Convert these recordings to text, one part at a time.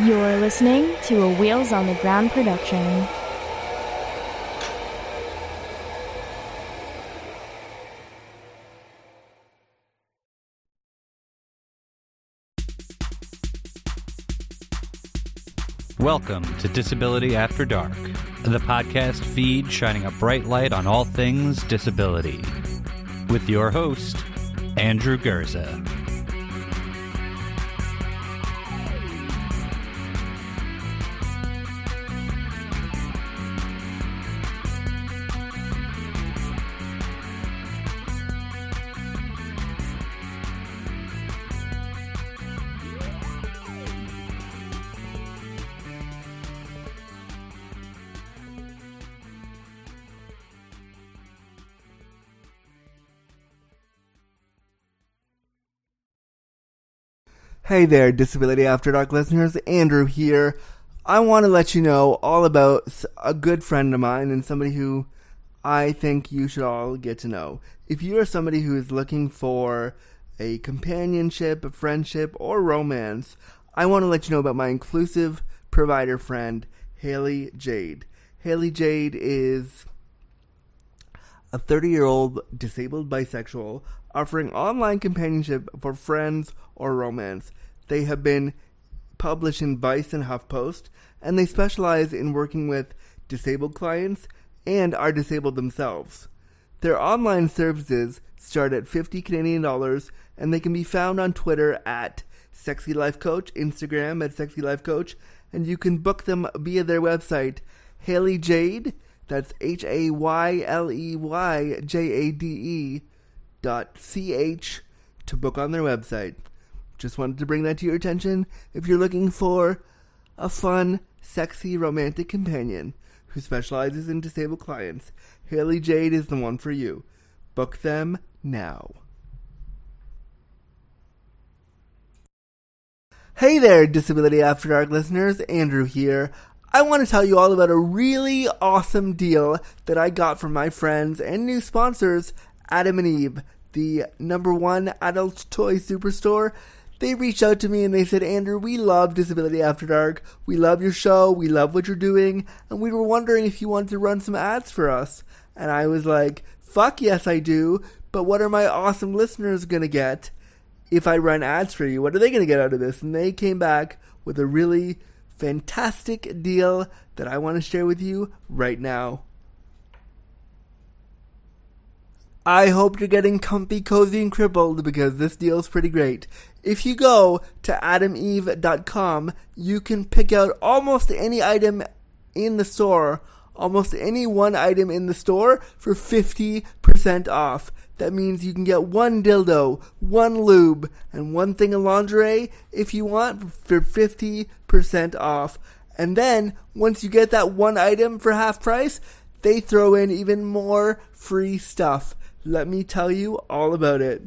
You're listening to a Wheels on the Ground production. Welcome to Disability After Dark, the podcast feed shining a bright light on all things disability. With your host, Andrew Gurza. Hey there, Disability After Dark listeners. Andrew here. I want to let you know all about a good friend of mine and somebody who I think you should all get to know. If you are somebody who is looking for a companionship, a friendship, or romance, I want to let you know about my inclusive provider friend, Hayley Jade. Hayley Jade is a 30 year old disabled bisexual offering online companionship for friends or romance. They have been published in Vice and HuffPost, and they specialize in working with disabled clients and are disabled themselves. Their online services start at 50 Canadian dollars and they can be found on Twitter at Sexy Life Coach, Instagram at Sexy Life Coach, and you can book them via their website, Hayley Jade, that's H A Y L E Y J A D E dot C H to book on their website. Just wanted to bring that to your attention if you're looking for a fun, sexy, romantic companion who specializes in disabled clients. Hayley Jade is the one for you. Book them now. Hey there, Disability After Dark listeners. Andrew here. I want to tell you all about a really awesome deal that I got from my friends and new sponsors, Adam and Eve, the number one adult toy superstore. They reached out to me and they said, Andrew, we love Disability After Dark. We love your show. We love what you're doing. And we were wondering if you wanted to run some ads for us. And I was like, fuck yes, I do. But what are my awesome listeners going to get? if I run ads for you, what are they going to get out of this? And they came back with a really fantastic deal that I want to share with you right now. I hope you're getting comfy, cozy, and crippled because this deal is pretty great. If you go to adameve.com, you can pick out almost any item in the store, almost any one item in the store for 50% off. That means you can get one dildo, one lube, and one thing of lingerie if you want for 50% off. And then, once you get that one item for half price, they throw in even more free stuff. Let me tell you all about it.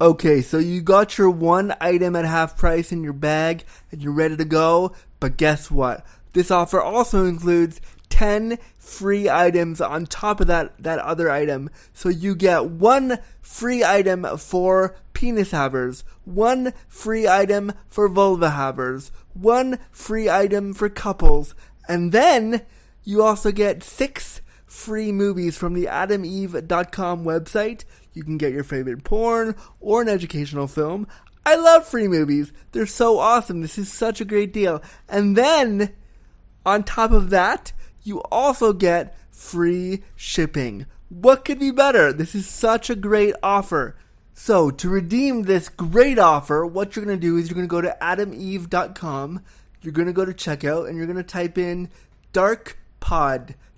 Okay, so you got your one item at half price in your bag and you're ready to go, but guess what? This offer also includes 10 free items on top of that, that other item. So you get one free item for penis havers, one free item for vulva havers, one free item for couples, and then you also get six free movies from the adameve.com website. You can get your favorite porn or an educational film. I love free movies. They're so awesome. This is such a great deal. And then, on top of that, you also get free shipping. What could be better? This is such a great offer. So, to redeem this great offer, what you're going to do is you're going to go to adameve.com, you're going to go to checkout, and you're going to type in Dark Pod.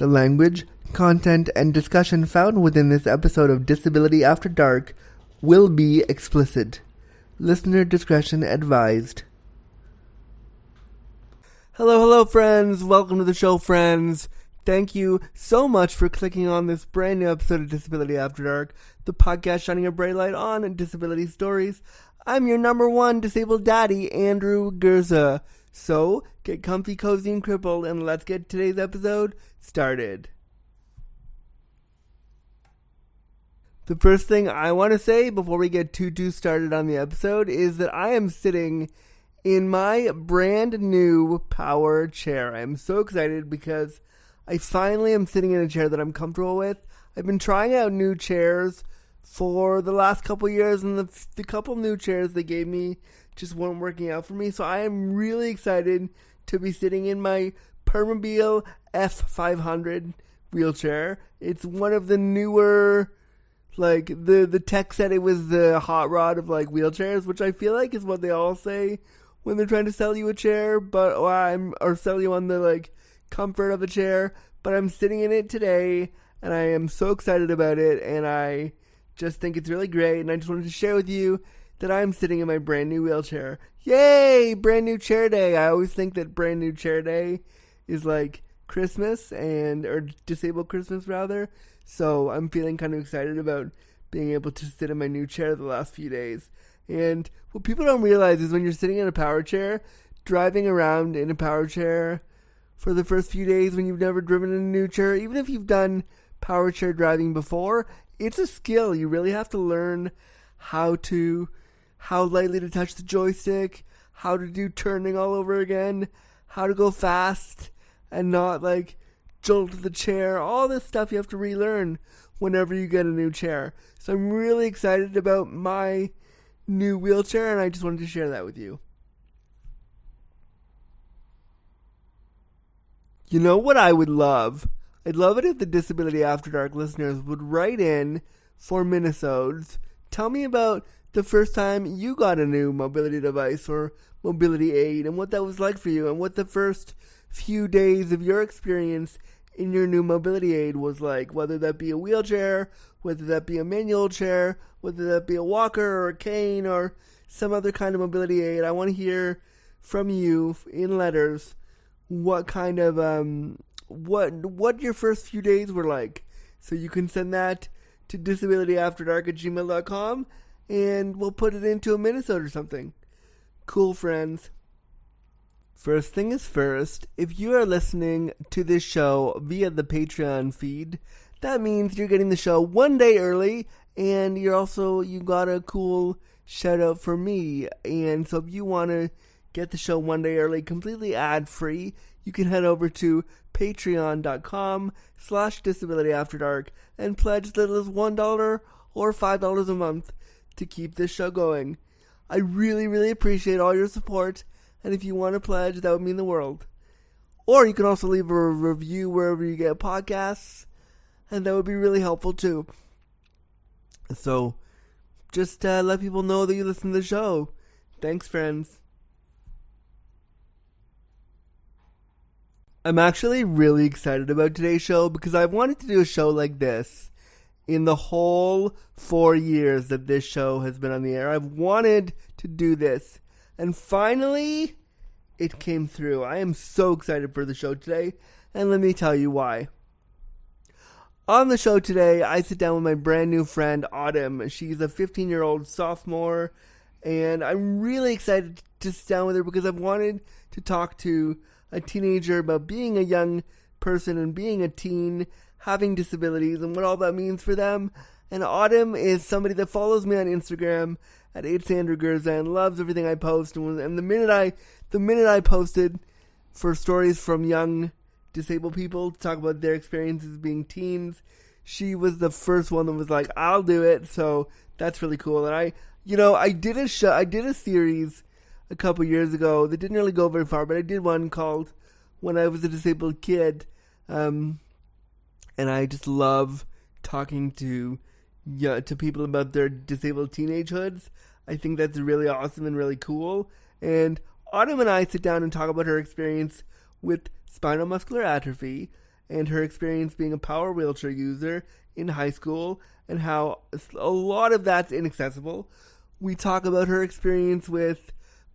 The language, content, and discussion found within this episode of Disability After Dark will be explicit. Listener discretion advised. Hello, hello, friends. Welcome to the show, friends. Thank you so much for clicking on this brand new episode of Disability After Dark, the podcast shining a bright light on disability stories. I'm your number one disabled daddy, Andrew Gurza. So, get comfy, cozy, and crippled, and let's get today's episode started. The first thing I want to say before we get too too started on the episode is that I am sitting in my brand new power chair. I'm so excited because I finally am sitting in a chair that I'm comfortable with. I've been trying out new chairs for the last couple years, and the, the couple new chairs they gave me just weren't working out for me. So I am really excited to be sitting in my Permobil F500 wheelchair. It's one of the newer, like the the tech said it was the hot rod of like wheelchairs, which I feel like is what they all say when they're trying to sell you a chair, but or I'm or sell you on the like comfort of a chair. But I'm sitting in it today, and I am so excited about it, and I just think it's really great. And I just wanted to share with you that I'm sitting in my brand new wheelchair. Yay! Brand new chair day. I always think that brand new chair day is like Christmas and or disabled Christmas rather. So I'm feeling kind of excited about being able to sit in my new chair the last few days. And what people don't realize is when you're sitting in a power chair, driving around in a power chair for the first few days when you've never driven in a new chair, even if you've done power chair driving before, it's a skill. You really have to learn how to how lightly to touch the joystick, how to do turning all over again, how to go fast and not like jolt the chair. All this stuff you have to relearn whenever you get a new chair. So I'm really excited about my new wheelchair and I just wanted to share that with you. You know what I would love? I'd love it if the Disability After Dark listeners would write in for minisodes. Tell me about the first time you got a new mobility device or mobility aid and what that was like for you and what the first few days of your experience in your new mobility aid was like, whether that be a wheelchair, whether that be a manual chair, whether that be a walker or a cane or some other kind of mobility aid. I want to hear from you in letters what kind of um what what your first few days were like. So you can send that to disabilityafterdark at gmail.com and we'll put it into a minisode or something. Cool friends. First thing is first, if you are listening to this show via the Patreon feed, that means you're getting the show one day early and you're also you got a cool shout out for me. And so if you want to get the show one day early, completely ad free, you can head over to patreon.com slash disability after dark and pledge as little as one dollar or five dollars a month to keep this show going. I really, really appreciate all your support, and if you want to pledge, that would mean the world. Or you can also leave a review wherever you get podcasts, and that would be really helpful too. So, just uh, let people know that you listen to the show. Thanks, friends. I'm actually really excited about today's show because I've wanted to do a show like this in the whole four years that this show has been on the air. I've wanted to do this. And finally, it came through. I am so excited for the show today. And let me tell you why. On the show today, I sit down with my brand new friend, Autumn. She's a 15 year old sophomore. And I'm really excited to sit down with her because I've wanted to talk to a teenager about being a young person and being a teen, having disabilities, and what all that means for them. And Autumn is somebody that follows me on Instagram at Gurza and loves everything I post. And, and the minute I, the minute I posted for stories from young disabled people to talk about their experiences being teens, she was the first one that was like, "I'll do it." So that's really cool. And I, you know, I did a show, I did a series a couple years ago that didn't really go very far, but I did one called "When I Was a Disabled Kid," um, and I just love talking to yeah, to people about their disabled teenagehoods. I think that's really awesome and really cool. And Autumn and I sit down and talk about her experience with spinal muscular atrophy and her experience being a power wheelchair user in high school and how a lot of that's inaccessible. We talk about her experience with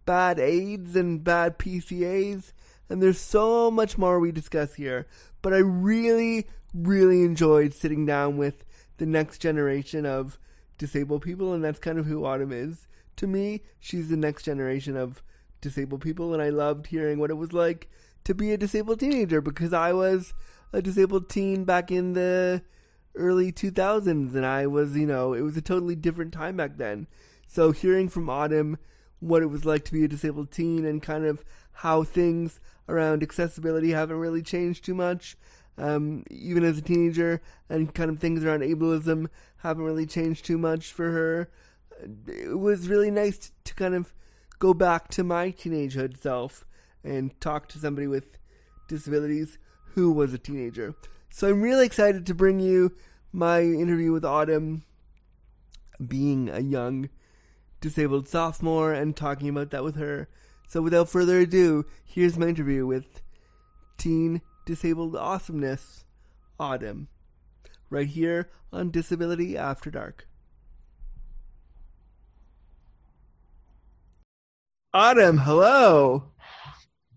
bad aides and bad PCAs, and there's so much more we discuss here. But I really, really enjoyed sitting down with the next generation of disabled people, and that's kind of who Autumn is. To me, she's the next generation of disabled people, and I loved hearing what it was like to be a disabled teenager because I was a disabled teen back in the early 2000s, and I was, you know, it was a totally different time back then. So hearing from Autumn what it was like to be a disabled teen and kind of how things around accessibility haven't really changed too much, um, even as a teenager, and kind of things around ableism haven't really changed too much for her. It was really nice to kind of go back to my teenagehood self and talk to somebody with disabilities who was a teenager. So I'm really excited to bring you my interview with Autumn, being a young disabled sophomore, and talking about that with her. So without further ado, here's my interview with teen disabled awesomeness, Autumn, right here on Disability After Dark. Autumn, hello.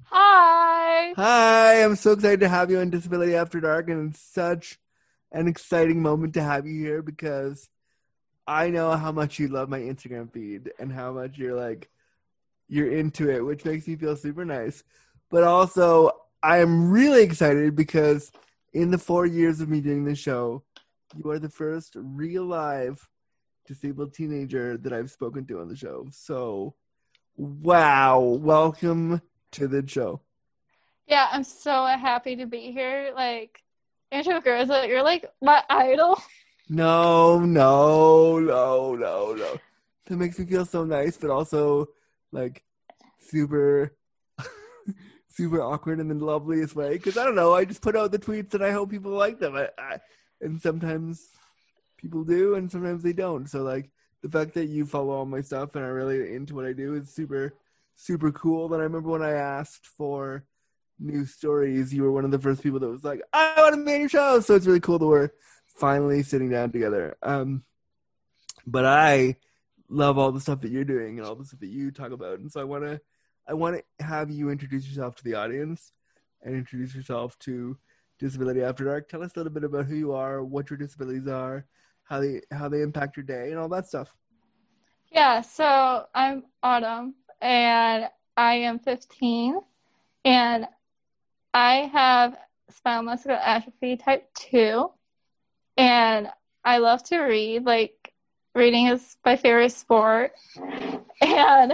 Hi. Hi, I'm so excited to have you on Disability After Dark, and it's such an exciting moment to have you here because I know how much you love my Instagram feed and how much you're like you're into it, which makes me feel super nice. But also, I am really excited because in the four years of me doing this show, you are the first real live disabled teenager that I've spoken to on the show. So, wow, welcome to the show. Yeah, I'm so happy to be here. Like, Andrew Gurza, you're like my idol. No, no, no, no, no. That makes me feel so nice, but also like super, super awkward in the loveliest way. Because I don't know, I just put out the tweets and I hope people like them. I, I, and sometimes people do, and sometimes they don't. So like the fact that you follow all my stuff and are really into what I do is super, super cool. Then I remember when I asked for new stories, you were one of the first people that was like, "I want to be on your show." So it's really cool that we're finally sitting down together. Um, but I love all the stuff that you're doing and all the stuff that you talk about, and so I want to, I want to have you introduce yourself to the audience and introduce yourself to Disability After Dark. Tell us a little bit about who you are, what your disabilities are, how they how they impact your day, and all that stuff. Yeah, so I'm Autumn and I am 15 and I have spinal muscular atrophy type 2 and I love to read like reading is my favorite sport and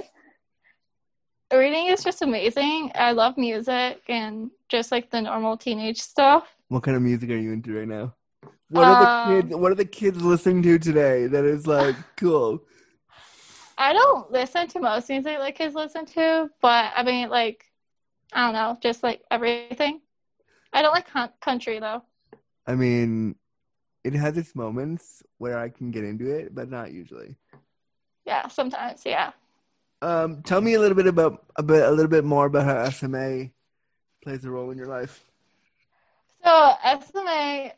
reading is just amazing. I love music and just like the normal teenage stuff. What kind of music are you into right now? What are the Um, kids? What are the kids listening to today? That is like cool. I don't listen to most music like kids listen to, but I mean, like, I don't know, just like everything. I don't like con- country though. I mean, it has its moments where I can get into it, but not usually. Yeah, sometimes, yeah. Um, tell me a little bit about a bit, a little bit more about how SMA plays a role in your life. So SMA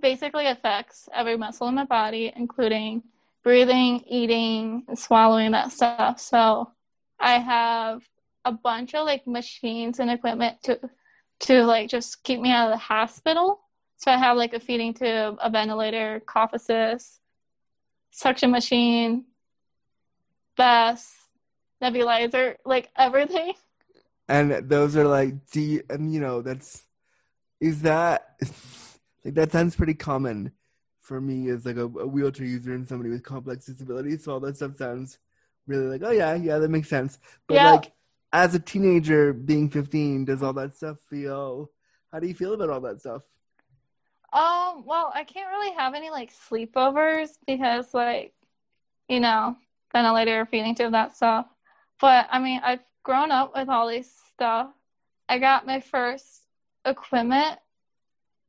basically affects every muscle in my body, including breathing, eating, and swallowing that stuff. So I have a bunch of like machines and equipment to to like just keep me out of the hospital. So I have like a feeding tube, a ventilator, cough assist, suction machine, vest, nebulizer, like everything. And those are like, do you, and you know, that's is that like that sounds pretty common for me as like a, a wheelchair user and somebody with complex disabilities. So all that stuff sounds really like, oh yeah, yeah, that makes sense. But Yeah. like as a teenager being 15, does all that stuff feel? How do you feel about all that stuff? Um, well, I can't really have any like sleepovers because like, you know, ventilator, feeding tube, that stuff. But I mean, I've grown up with all these stuff. I got my first equipment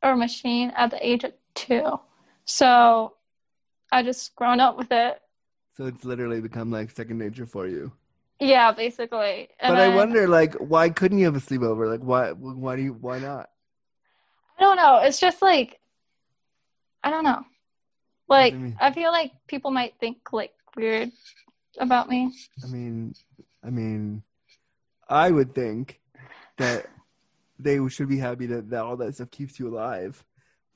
or machine at the age of two. So I just grown up with it. So it's literally become like second nature for you. Yeah, basically. And but I then- wonder, like, why couldn't you have a sleepover? Like, why? Why do you? Why not? I don't know. It's just like I don't know. Like? I feel like people might think like weird about me. I mean, I mean, I would think that they should be happy that, that all that stuff keeps you alive,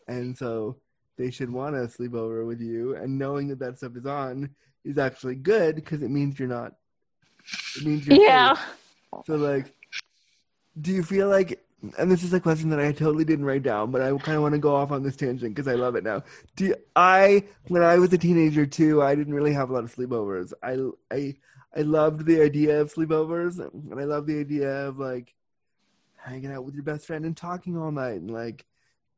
and so they should want to sleep over with you. And knowing that that stuff is on is actually good because it means you're not. It means you're Yeah. safe. So like, do you feel like? And this is a question that I totally didn't write down, but I kind of want to go off on this tangent because I love it now. Do you, I, when I was a teenager too, I didn't really have a lot of sleepovers. I, I, I loved the idea of sleepovers, and I love the idea of like hanging out with your best friend and talking all night and like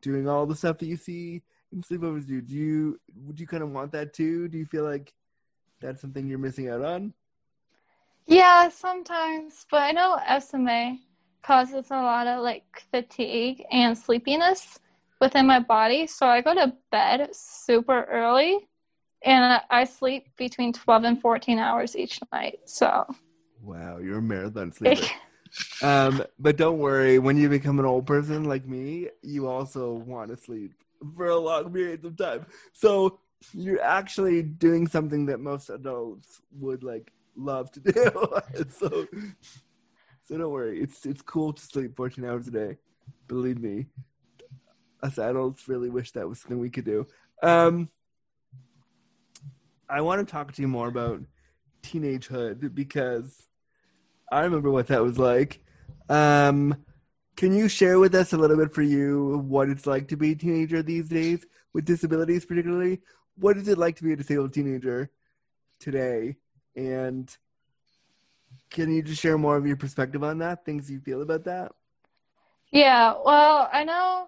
doing all the stuff that you see in sleepovers. Do do you would you kind of want that too? Do you feel like that's something you're missing out on? Yeah, sometimes, but I know SMA causes a lot of like fatigue and sleepiness within my body, so I go to bed super early and I- sleep between 12 and 14 hours each night. So, Wow, you're a marathon sleeper. um, but don't worry, when you become an old person like me, you also want to sleep for a long periods of time. So you're actually doing something that most adults would like love to do. so so don't worry. It's it's cool to sleep 14 hours a day. Believe me. Us adults really wish that was something we could do. Um I want to talk to you more about teenagehood because I remember what that was like. Um, can you share with us a little bit for you what it's like to be a teenager these days with disabilities, particularly? What is it like to be a disabled teenager today? And can you just share more of your perspective on that? Things you feel about that? Yeah, well, I know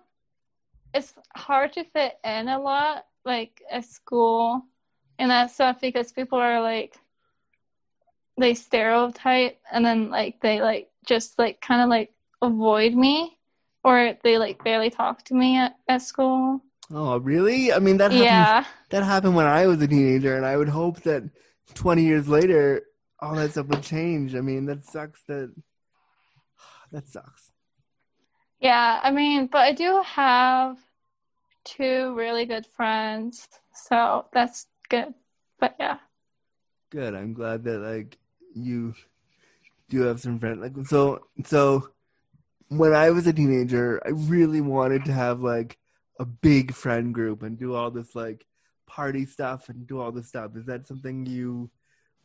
it's hard to fit in a lot, like at school and that stuff, because people are like, they stereotype and then like they like just like kind of like avoid me or they like barely talk to me at, at school. Oh, really? I mean, that happened, Yeah, that happened when I was a teenager, and I would hope that 20 years later, all that stuff would change. I mean, that sucks. That that sucks. yeah. I mean, but I do have two really good friends, so that's good. But yeah. Good. I'm glad that like you do have some friends. Like so so when I was a teenager, I really wanted to have like a big friend group and do all this like party stuff and do all this stuff. Is that something you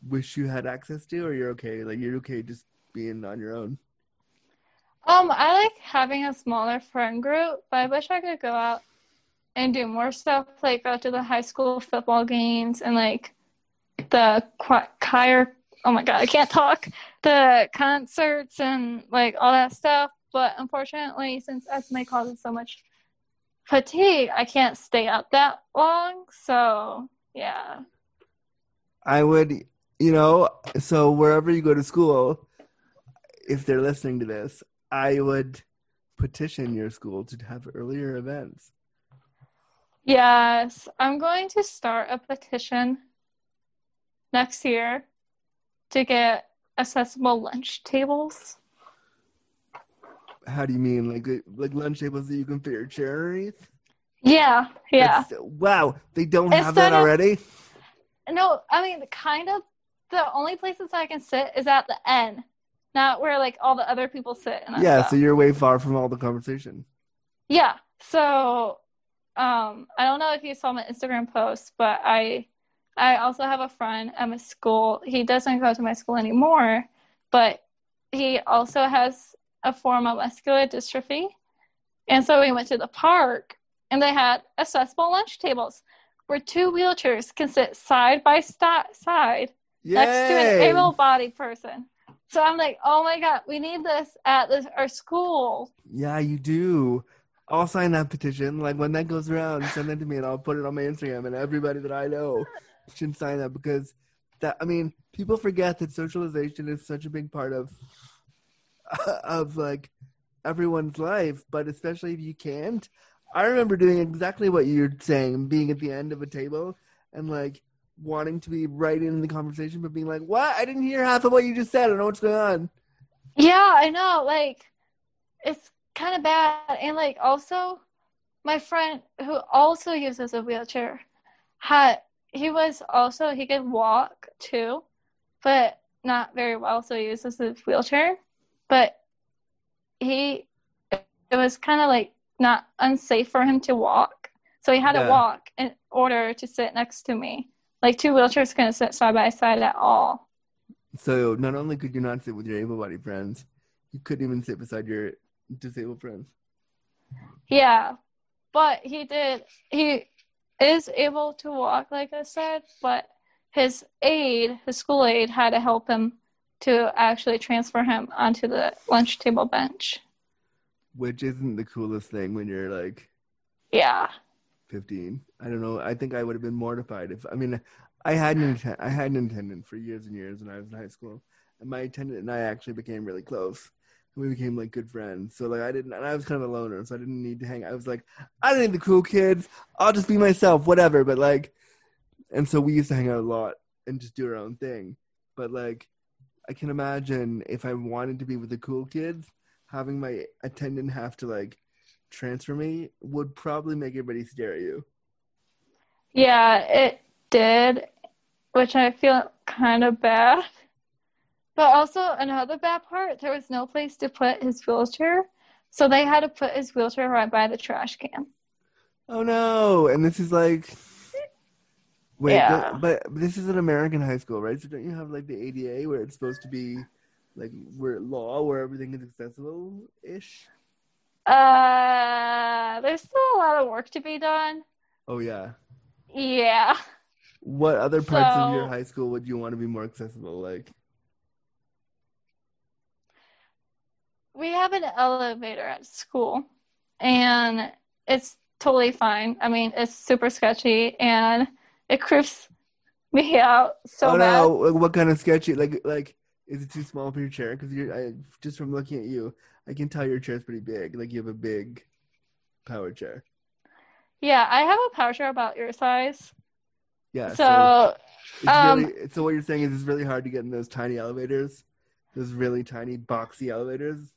wish you had access to or you're okay? Like you're okay just being on your own? Um, I like having a smaller friend group, but I wish I could go out and do more stuff, like go to the high school football games and like the choir. Oh my god, I can't talk. The concerts and like all that stuff. But unfortunately, since SMA causes so much fatigue, I can't stay up that long. So yeah, I would, you know, so wherever you go to school, if they're listening to this, I would petition your school to have earlier events. Yes, I'm going to start a petition next year to get accessible lunch tables. How do you mean, like like lunch tables that you can fit your chair underneath? Yeah, yeah. That's- wow, they don't have Instead that of- already. No, I mean, kind of. The only places I can sit is at the end, not where like all the other people sit. And Yeah, so you're way far from all the conversation. Yeah. So, um, I don't know if you saw my Instagram post, but I, I also have a friend at my school. He doesn't go to my school anymore, but he also has a form of muscular dystrophy, and so we went to the park, and they had accessible lunch tables where two wheelchairs can sit side by sta- side next to an able-bodied person. So I'm like, oh my god, we need this at this, our school. Yeah, you do. I'll sign that petition. Like when that goes around, send that to me, and I'll put it on my Instagram. And everybody that I know should sign that because that I mean, people forget that socialization is such a big part of of like everyone's life, but especially if you can't. I remember doing exactly what you're saying, being at the end of a table and like wanting to be right in the conversation, but being like, "What? I didn't hear half of what you just said. I don't know what's going on." Yeah, I know. Like, it's kind of bad. And, like, also, my friend who also uses a wheelchair had, he was also, he could walk too, but not very well. So he uses a wheelchair. But he, it was kind of like not unsafe for him to walk. So he had Yeah. to walk in order to sit next to me. Like, two wheelchairs couldn't sit side by side at all. So not only could you not sit with your able-bodied friends, you couldn't even sit beside your disabled friends. Yeah, but he did. He is able to walk, like I said, but his aide, his school aide, had to help him to actually transfer him onto the lunch table bench. Which isn't the coolest thing when you're like Yeah. 15. I don't know. I think I would have been mortified if I mean I had an atten- I had an attendant for years and years when I was in high school, and my attendant and I actually became really close. We became like good friends. So like I didn't, and I was kind of a loner, so I didn't need to hang. I was like, I don't need the cool kids. I'll just be myself, whatever. But like, and so we used to hang out a lot and just do our own thing. But like, I can imagine if I wanted to be with the cool kids, having my attendant have to like transfer me would probably make everybody stare at you. Yeah, it did, which I feel kind of bad. But also, another bad part, there was no place to put his wheelchair. So they had to put his wheelchair right by the trash can. Oh no! And this is like, wait, Yeah. but this is an American high school, right? So don't you have like the ADA where it's supposed to be like where law where everything is accessible ish? Uh, there's still a lot of work to be done. Oh yeah. Yeah. What other parts of your high school would you want to be more accessible? Like, We have an elevator at school, and it's totally fine. I mean, it's super sketchy, and it creeps me out so oh bad. no! What kind of sketchy? Like, like is it too small for your chair? Because you're I, just from looking at you, I can tell your chair's pretty big. Like you have a big power chair. Yeah, I have a power chair about your size. Yeah. so, It's Um, really, so what you're saying is it's really hard to get in those tiny elevators, those really tiny boxy elevators.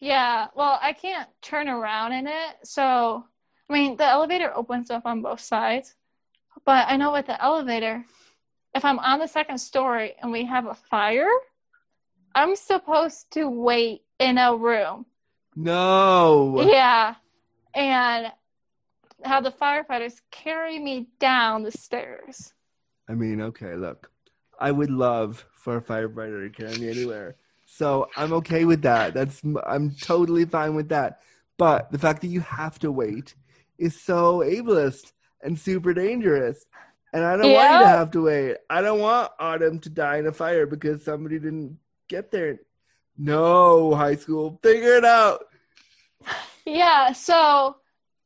Yeah, well, I can't turn around in it. So, I mean, the elevator opens up on both sides. But I know with the elevator, if I'm on the second story and we have a fire, I'm supposed to wait in a room. No. Yeah. And have the firefighters carry me down the stairs. I mean, okay, look, I would love for a firefighter to carry me anywhere, so I'm okay with that. That's I'm totally fine with that. But the fact that you have to wait is so ableist and super dangerous. And I don't want you to have to wait. I don't want Autumn to die in a fire because somebody didn't get there. No, high school, figure it out. Yeah, so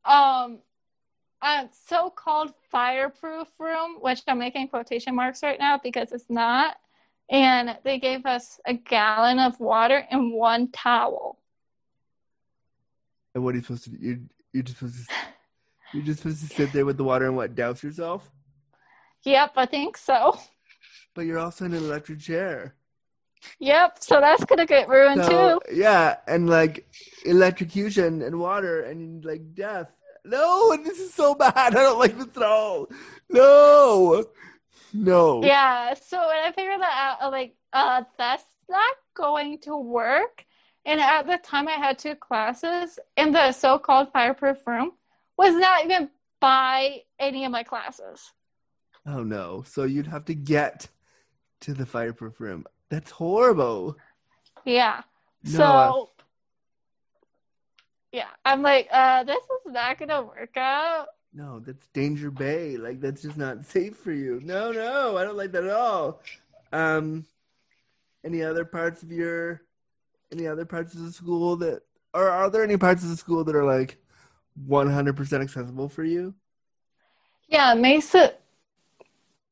um a so-called fireproof room, which I'm making quotation marks right now because it's not, and they gave us a gallon of water and one towel. And what are you supposed to do? You're, you're just supposed to you're just supposed to sit there with the water and what douse yourself. Yep, I think so. But you're also in an electric chair. Yep, so that's gonna get ruined So, too. yeah, and like electrocution and water and like death. No, this is so bad. I don't like this at all. No, no. Yeah, so when I figured that out, I'm like, uh, that's not going to work. And at the time, I had two classes, and the so-called fireproof room was not even by any of my classes. Oh no. So you'd have to get to the fireproof room. That's horrible. Yeah. No, So, yeah, I'm like, uh, this is not gonna work out. No, that's Danger Bay. Like that's just not safe for you. No, no, I don't like that at all. Um, any other parts of your, any other parts of the school that, or are there any parts of the school that are like 100% accessible for you? Yeah, it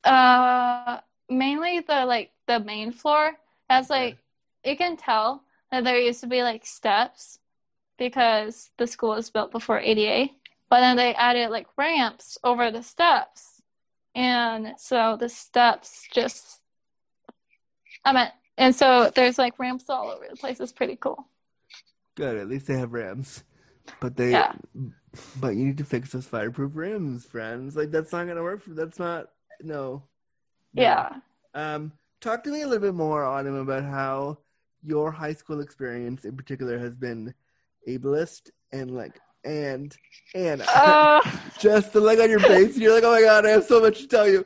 Uh, mainly the like the main floor has like you can tell that there used to be like steps because the school was built before ADA, but then they added like ramps over the steps, and so the steps just I mean, and so there's like ramps all over the place. It's pretty cool. Good. At least they have ramps But they Yeah. but you need to fix those fireproof rims, friends. Like that's not gonna work for that's not no. No. Yeah. Um talk to me a little bit more, Autumn, about how your high school experience in particular has been ableist and like and and Uh, just the look on your face, you're like, oh my god, I have so much to tell you.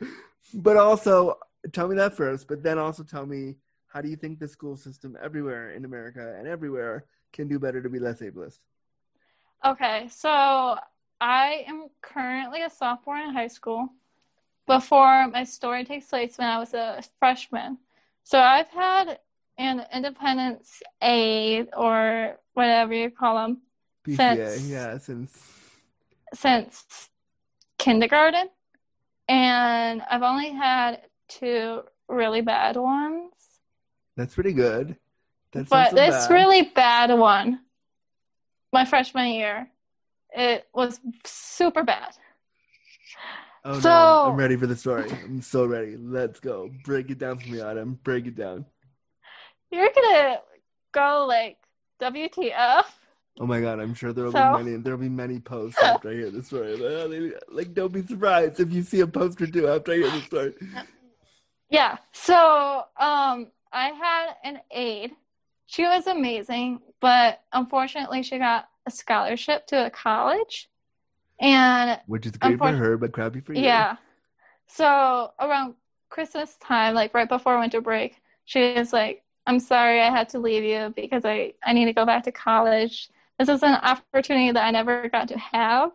But also, tell me that first, but then also tell me how do you think the school system everywhere in America and everywhere can do better to be less ableist? Okay, so I am currently a sophomore in high school. Before my story takes place when I was a freshman. So I've had an independence aid or whatever you call them Since- yeah, since since kindergarten. And I've only had two really bad ones. that's pretty good. That's but this really bad one, my freshman year, it was super bad. Oh no, so- I'm ready for the story. I'm so ready. Let's go. Break it down for me, Autumn. Break it down. You're gonna go like WTF? Oh my god, I'm sure there'll So- be many there'll be many posts after I hear this story. Like, don't be surprised if you see a post or two after I hear the story. Yeah. So um I had an aide. She was amazing, but unfortunately she got a scholarship to a college. And Which is great for her, but crappy for you. yeah. So around Christmas time, like right before winter break, she was like, I'm sorry I had to leave you because I, I need to go back to college. This is an opportunity that I never got to have.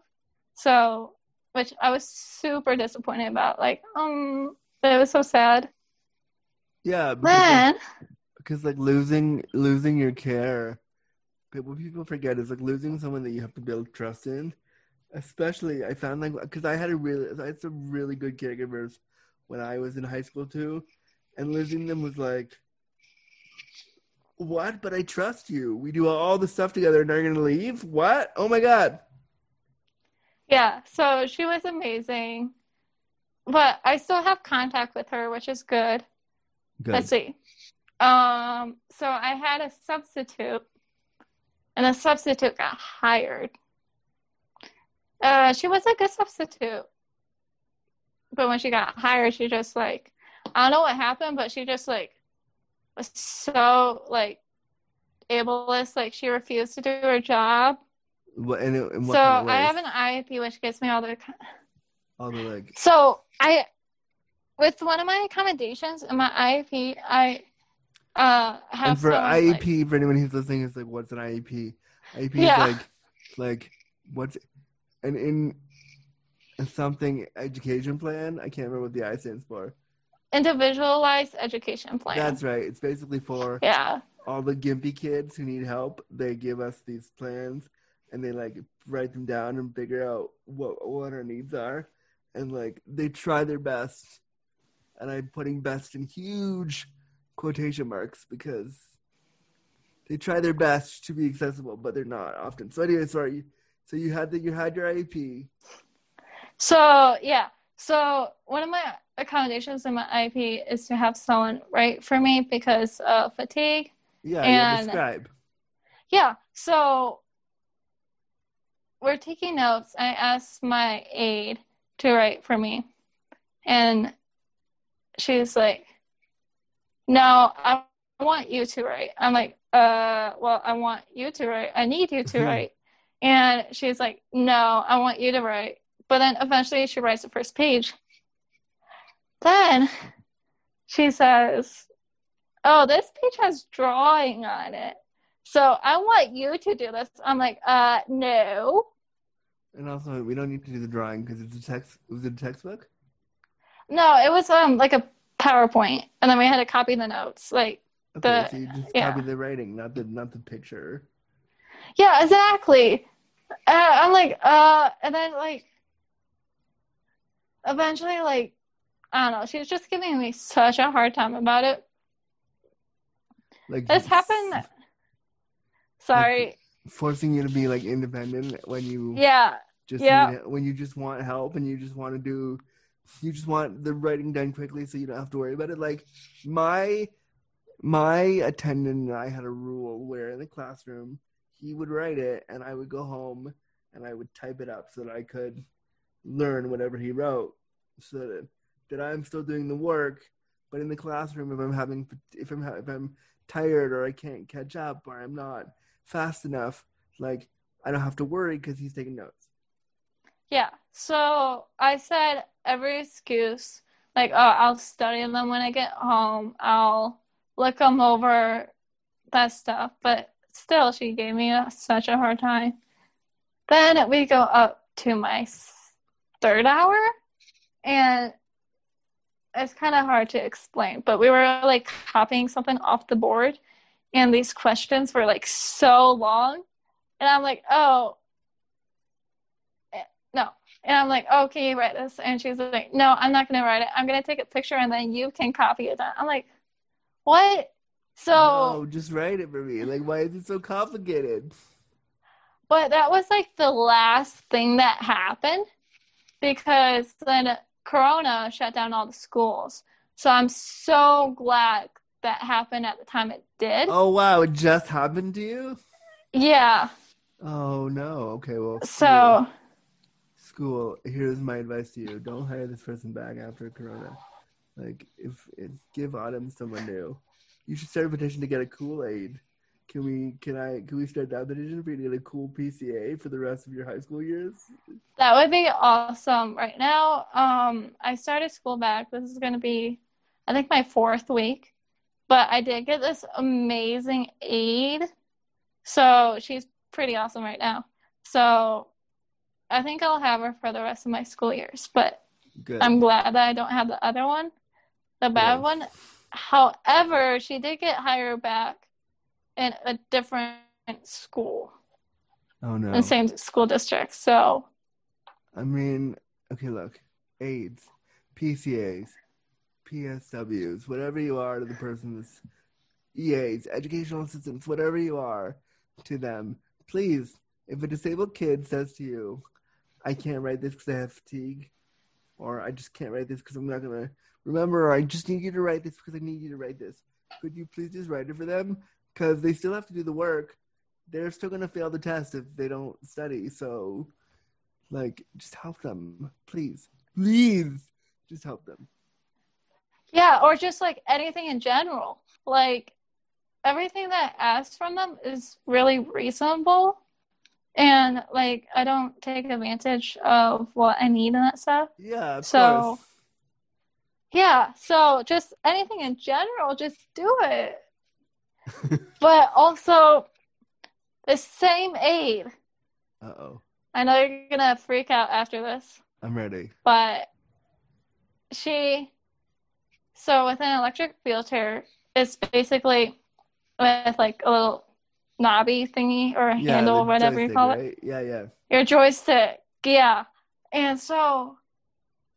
So which I was super disappointed about. Like, um but it was so sad. Yeah, because, like, because like losing losing your care, what people forget is like losing someone that you have to build trust in. Especially, I found like because I had a really I had some really good caregivers when I was in high school too, and losing them was like, what? But I trust you. We do all the stuff together, and are you're gonna leave? What? Oh my god! Yeah, so she was amazing. But I still have contact with her, which is good. Good. Let's see. Um, so I had a substitute, and the substitute got hired. Uh, she was a good substitute. But when she got hired, she just like, I don't know what happened, but she just like was so like ableist, like she refused to do her job. What, and it, in what So kind of I have an IEP, which gives me all the all the like So I, with one of my accommodations in my IEP, I uh have and for someone, IEP, like- for anyone who's listening, is like, what's an IEP? IEP Yeah. is like, like, what's an in a something education plan? I can't remember what the I stands for. Individualized education plan. That's right. It's basically for yeah, all the gimpy kids who need help. They give us these plans, and they like write them down and figure out what what our needs are, and like they try their best. And I'm putting best in huge quotation marks because they try their best to be accessible, but they're not often. So anyway, sorry. So you had the you had your IEP. So yeah, so one of my accommodations in my IP is to have someone write for me because of fatigue. Yeah, And- the scribe. Yeah, so we're taking notes. I asked my aide to write for me, and she's like, "No, I want you to write." I'm like, "Uh, well, I want you to write. I need you to write." And she's like, "No, I want you to write." But then eventually she writes the first page. Then she says, "Oh, this page has drawing on it." So I want you to do this. I'm like, uh, no. And also, we don't need to do the drawing because it's a text. Was it a textbook? No, it was um like a PowerPoint, and then we had to copy the notes. Like, Okay, The- so you just yeah. copy the writing, not the not the picture. yeah, exactly. Uh, I'm like, uh, and then like, eventually, like, I don't know. She's just giving me such a hard time about it. Like This happened. Sorry. forcing you to be like independent when you Yeah. just Yeah. when you just want help and you just want to do you just want the writing done quickly so you don't have to worry about it like my my attendant and i had a rule where in the classroom he would write it and i would go home and i would type it up so that i could learn whatever he wrote so that, that i'm still doing the work but in the classroom if i'm having if i'm if i'm tired or i can't catch up or i'm not fast enough like i don't have to worry because he's taking notes Yeah. So I said every excuse, like, oh, I'll study them when I get home. I'll look them over, that stuff. But still, she gave me a, such a hard time. Then we go up to my third hour, and it's kind of hard to explain. But we were like copying something off the board, and these questions were like so long. And I'm like, oh, eh, no. And I'm like, oh, can you write this? And she's like, no, I'm not going to write it. I'm going to take a picture and then you can copy it down. I'm like, what? So, no, just write it for me like why is it so complicated but that was like the last thing that happened because then Corona shut down all the schools. So I'm so glad that happened at the time it did. oh wow. It just happened to you? Yeah. oh no. Okay well So, school. Here's my advice to you. Don't hire this person back after corona. Like if, if give autumn someone new. You should start a petition to get a kool-aid can we can i can we start that petition for you to get a cool pca for the rest of your high school years That would be awesome. Right now, um, I started school back. This is going to be, I think, my fourth week. But I did get this amazing aide. So she's pretty awesome right now. So I think I'll have her for the rest of my school years. But good I'm glad that I don't have the other one, the bad Yeah. one. However, she did get hired back in a different school, oh no in the same school district. So I mean, okay, look, aides, PCAs, PSWs, whatever you are to the person's EAs, educational assistants, whatever you are to them, please, if a disabled kid says to you, I can't write this because I have fatigue, or I just can't write this because I'm not going to remember, or I just need you to write this because I need you to write this, could you please just write it for them? Because they still have to do the work. They're still going to fail the test if they don't study, so like, just help them, please, please, just help them. Yeah, or just like anything in general. Like everything that I ask from them is really reasonable. And like I don't take advantage of what I need and that stuff. Yeah, of So- course. Yeah, so just anything in general, just do it. But also the same aide. Uh oh, I know you're gonna freak out after this. I'm ready. but she so with an electric wheelchair it's basically with like a little knobby thingy or a Yeah, handle whatever you joystick, call it? Yeah, yeah. your joystick yeah and so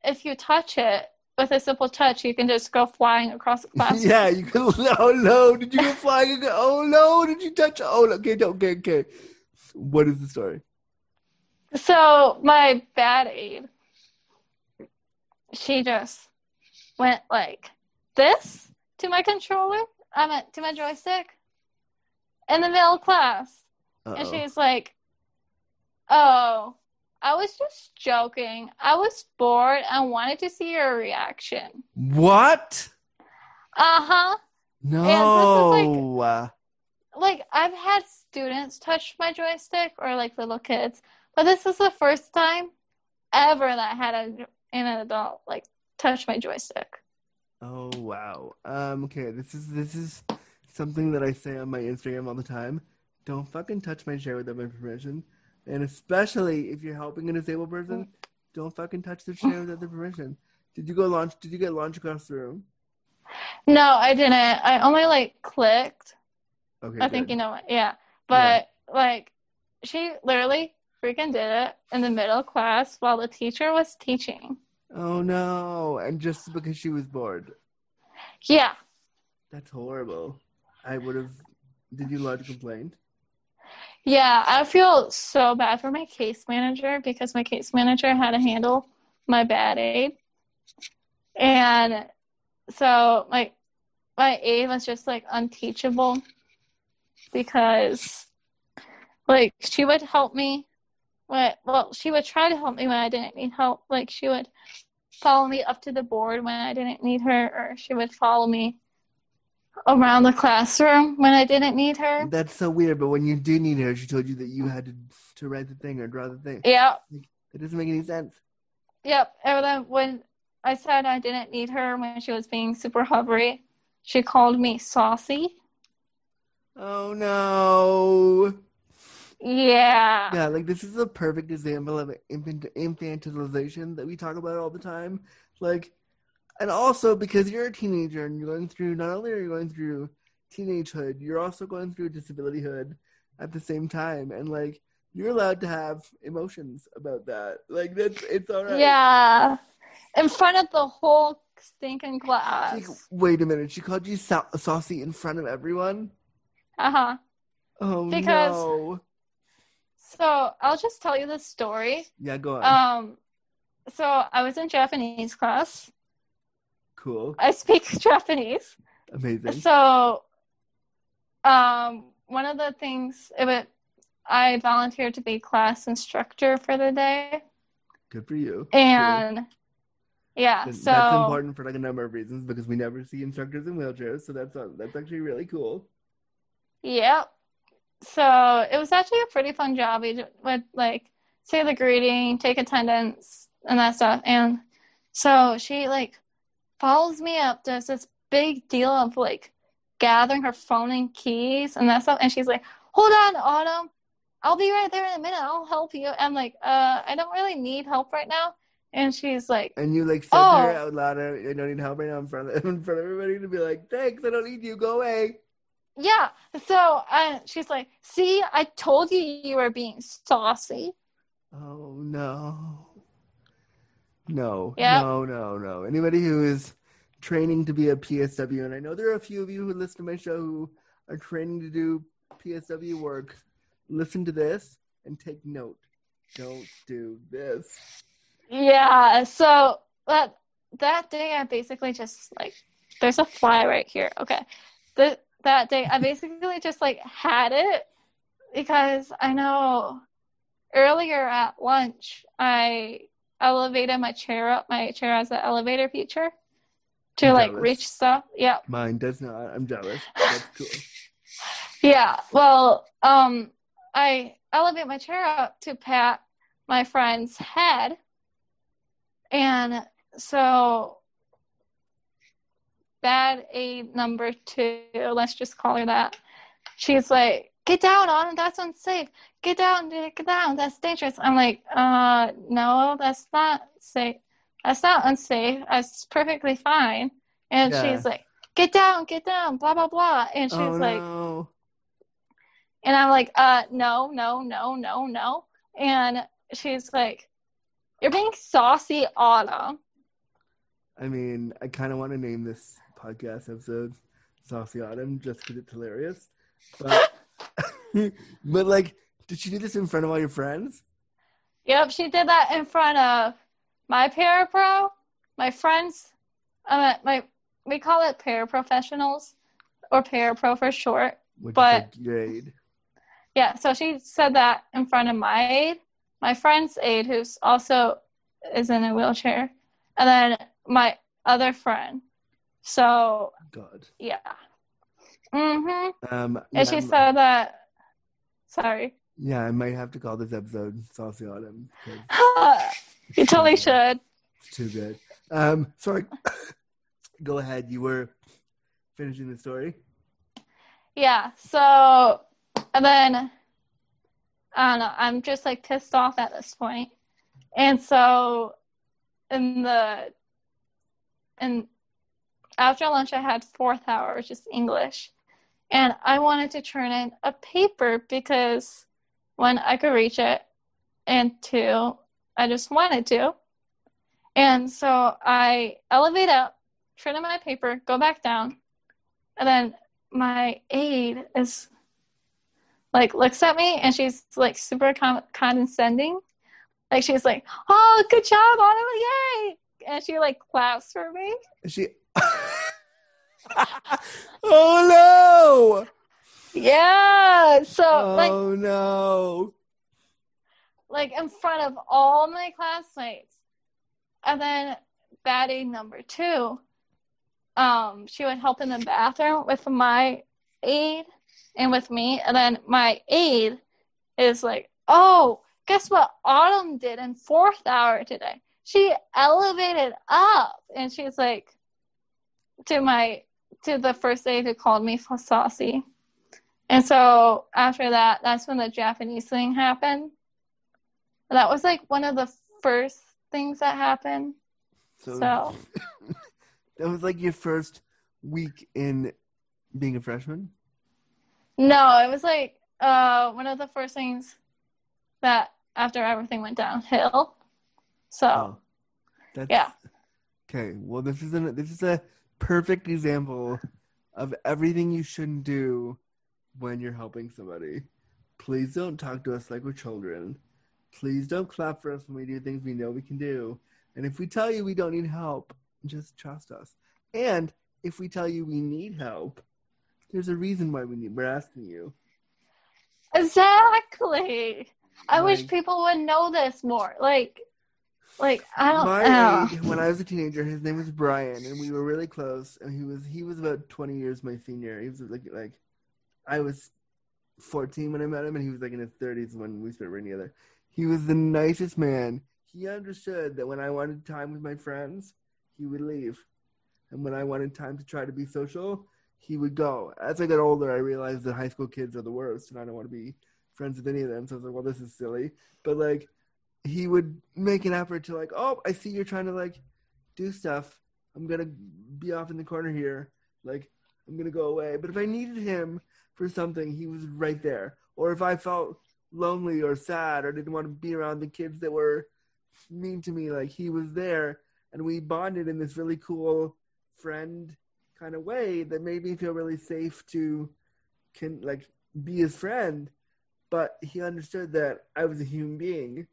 if you touch it with a simple touch you can just go flying across the classroom yeah, you could. Oh no! Did you go flying? Oh no! Did you touch? Oh, okay, okay, okay. What is the story? So my bad aide, she just went like this to my controller. I meant to my joystick in the middle of class, and Uh-oh. she's like, "Oh, I was just joking. I was bored and wanted to see your reaction." What? Uh huh. No. Like I've had students touch my joystick or like little kids, but this is the first time ever that I had a, an adult like touch my joystick. Oh wow. Um. Okay. This is this is something that I say on my Instagram all the time. Don't fucking touch my chair without my permission, and especially if you're helping a disabled person, oh. don't fucking touch the chair without their permission. Did you go launch? Did you get launched across the room? No, I didn't. I only like clicked. Okay. I think you know what. Yeah. But like she literally freaking did it in the middle class while the teacher was teaching. Oh no! And just because she was bored. Yeah. That's horrible. I would have. Did you lodge a complaint? Yeah, I feel so bad for my case manager because my case manager had to handle my bad aide. And so my my aide was just like unteachable because like she would help me when well she would try to help me when I didn't need help. Like she would follow me up to the board when I didn't need her or she would follow me around the classroom when I didn't need her. That's so weird. But when you do need her, she told you that you had to to write the thing or draw the thing. Yeah. It doesn't make any sense. Yep. And then when I said I didn't need her when she was being super hovering, she called me saucy. Oh no. Yeah. Yeah, like this is a perfect example of infant- infantilization that we talk about all the time. Like, and also because you're a teenager and you're going through, not only are you going through teenagehood, you're also going through disabilityhood at the same time. And like, you're allowed to have emotions about that. Like, that's, it's all right. Yeah. In front of the whole stinking class. Like, wait a minute. She called you sa- saucy in front of everyone? Uh huh. Oh Because- no. So I'll just tell you the story. Yeah, go on. Um, so I was in Japanese class. Cool. I speak Japanese. Amazing. So, um, one of the things, it would, I volunteered to be class instructor for the day, Good for you. and yeah, Cool. so that's important for like a number of reasons because we never see instructors in wheelchairs, so that's uh, that's actually really cool. Yep. So it was actually a pretty fun job. We would like say the greeting, take attendance, and that stuff. And so she like follows me up, does this big deal of like gathering her phone and keys and that stuff. And she's like, "Hold on, Autumn, I'll be right there in a minute. I'll help you." I'm like, "Uh, I don't really need help right now." And she's like, And you like said her Oh. out loud, "I I don't need help right now in front of in front of everybody to be like, thanks, I don't need you, go away." "Yeah." So uh, she's like, "See, I told you you were being saucy." Oh no, no, Yep. no, no, no. Anybody who is training to be a PSW, and I know there are a few of you who listen to my show who are training to do PSW work. Listen to this and take note. Don't do this. Yeah, so that that day I basically just like there's a fly right here. Okay. The that day I basically just like had it because I know earlier at lunch I elevated my chair up. My chair has an elevator feature to I'm like jealous. reach stuff. Yeah. Mine does not. I'm jealous. That's cool. Yeah. Well, um I elevate my chair up to pat my friend's head. And so bad aide number two, let's just call her that. She's like, get down, Autumn, that's unsafe. Get down, get down, that's dangerous. I'm like, uh, no, that's not safe. That's not unsafe. That's perfectly fine. And Yeah. she's like, get down, get down, blah, blah, blah. And she's oh like, no. and I'm like, uh, no, no, no, no, no. And she's like, you're being saucy, Autumn. I mean, I kind of want to name this podcast episode "Saucy Autumn" just because it's hilarious. But, but like, did she do this in front of all your friends? Yep, she did that in front of my parapro, my friends, uh, my we call it paraprofessionals or parapro for short. Which But- grade. Yeah, so she said that in front of my aide, my friend's aide, who's also is in a wheelchair, and then my other friend. So God. yeah. Mhm. Um, And she said that. Sorry. yeah, I might have to call this episode "Saucy Autumn" you totally should. it's too good. Um, sorry. Go ahead. You were finishing the story. Yeah. So, and then I don't know. I'm just like pissed off at this point. point, and so in the and after lunch, I had fourth hour, which is English, and I wanted to turn in a paper because one, I could reach it, and two, I just wanted to. And so I elevate up, turn in my paper, go back down, and then my aide is like looks at me and she's like super con- condescending. Like she's like, "Oh, good job, Autumn! Yay!" And she like claps for me. She. oh no! Yeah. So no! like Oh no! like in front of all my classmates. And then bad aide number two, um, she would help in the bathroom with my aide and with me. And then my aide is like, oh, guess what Autumn did in fourth hour today? She elevated up and she's like to my to the first aide who called me saucy. And so after that, that's when the Japanese thing happened. That was like one of the first things that happened. So, So that was like your first week in being a freshman. no, it was like uh one of the first things that after everything went downhill. So Oh, that's yeah. Okay, well, this is an, this is a perfect example of everything you shouldn't do when you're helping somebody. Please don't talk to us like we're children. Please don't clap for us when we do things we know we can do. And if we tell you we don't need help, just trust us. And if we tell you we need help, there's a reason why we need, we're asking you. Exactly. I wish people would know this more. Like like I don't My know. age, when I was a teenager, his name was Brian, and we were really close. And he was he was about twenty years my senior. He was like like I was fourteen when I met him, and he was like in his thirties when we started working together. He was the nicest man. He understood that when I wanted time with my friends, he would leave, and when I wanted time to try to be social, he would go. As I got older, I realized that high school kids are the worst, and I don't want to be friends with any of them. So I was like, well, this is silly. But like, he would make an effort to like, oh, I see you're trying to like do stuff. I'm gonna be off in the corner here. Like, I'm gonna go away. But if I needed him for something, he was right there. Or if I felt lonely or sad or didn't want to be around the kids that were mean to me, like he was there, and we bonded in this really cool friend kind of way that made me feel really safe to can like be his friend. But he understood that I was a human being.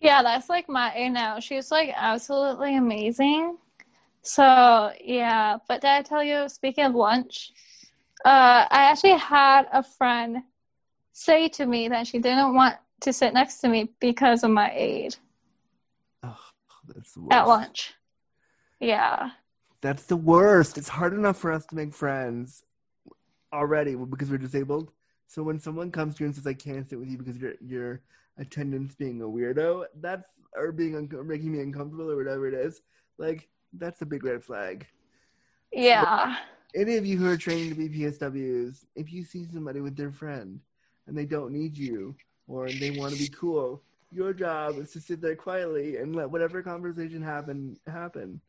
Yeah, that's like my A now. She's like absolutely amazing. So yeah, but did I tell you? Speaking of lunch, uh, I actually had a friend say to me that she didn't want to sit next to me because of my aide Oh, that's the worst. at lunch. Yeah, That's the worst. It's hard enough for us to make friends already because we're disabled. So when someone comes to you and says, "I can't sit with you because your your attendance being a weirdo," that's or being un- or making me uncomfortable or whatever it is, like that's a big red flag. yeah, Any of you who are training to be PSWs, if you see somebody with their friend and they don't need you or they want to be cool, your job is to sit there quietly and let whatever conversation happen happen.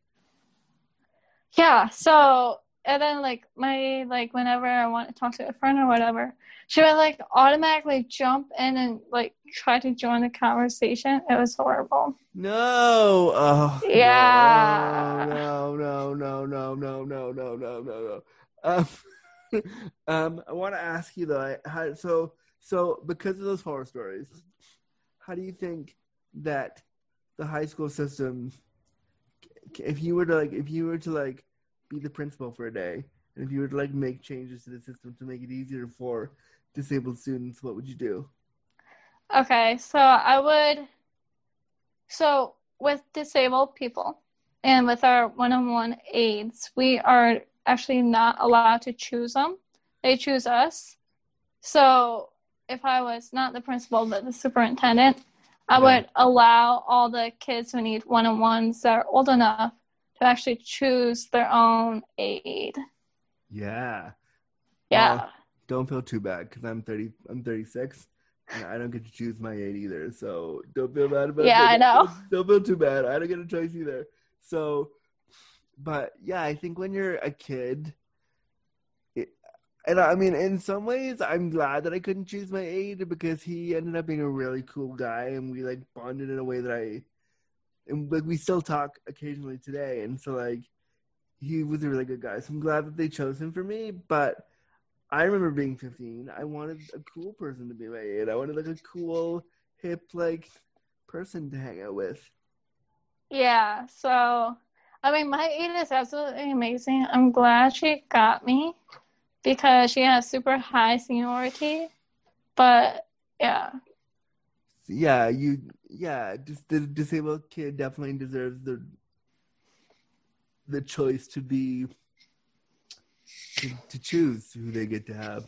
yeah. So and then like my like whenever I want to talk to a friend or whatever, she would like automatically jump in and like try to join the conversation. It was horrible. No. Oh, Yeah. No, no, no, no, no, no, no, no, no, no. Um, um, I want to ask you though. How, so, so because of those horror stories, how do you think that the high school system, if you were to like, if you were to like be the principal for a day, and if you were to like make changes to the system to make it easier for disabled students, what would you do? Okay, so I would. So with disabled people and with our one-on-one aides, we are actually not allowed to choose them. They choose us. So if I was not the principal but the superintendent, I would allow all the kids who need one-on-ones that are old enough to actually choose their own aide. Yeah. Yeah. Well, don't feel too bad because I'm thirty. I'm thirty six, and I don't get to choose my aide either. So don't feel bad about. It. Yeah, I know. Don't feel too bad. I don't get a choice either. So, but yeah, I think when you're a kid, and I mean, in some ways, I'm glad that I couldn't choose my aide because he ended up being a really cool guy, and we like bonded in a way that I and like we still talk occasionally today. And so like he was a really good guy. So I'm glad that they chose him for me. But I remember being 15. I wanted a cool person to be my age. I wanted like a cool, hip, like person to hang out with. Yeah, so I mean, my aide is absolutely amazing. I'm glad she got me because she has super high seniority. But yeah, Yeah, you. Yeah, just the disabled kid definitely deserves the the choice to be to, to choose who they get to have.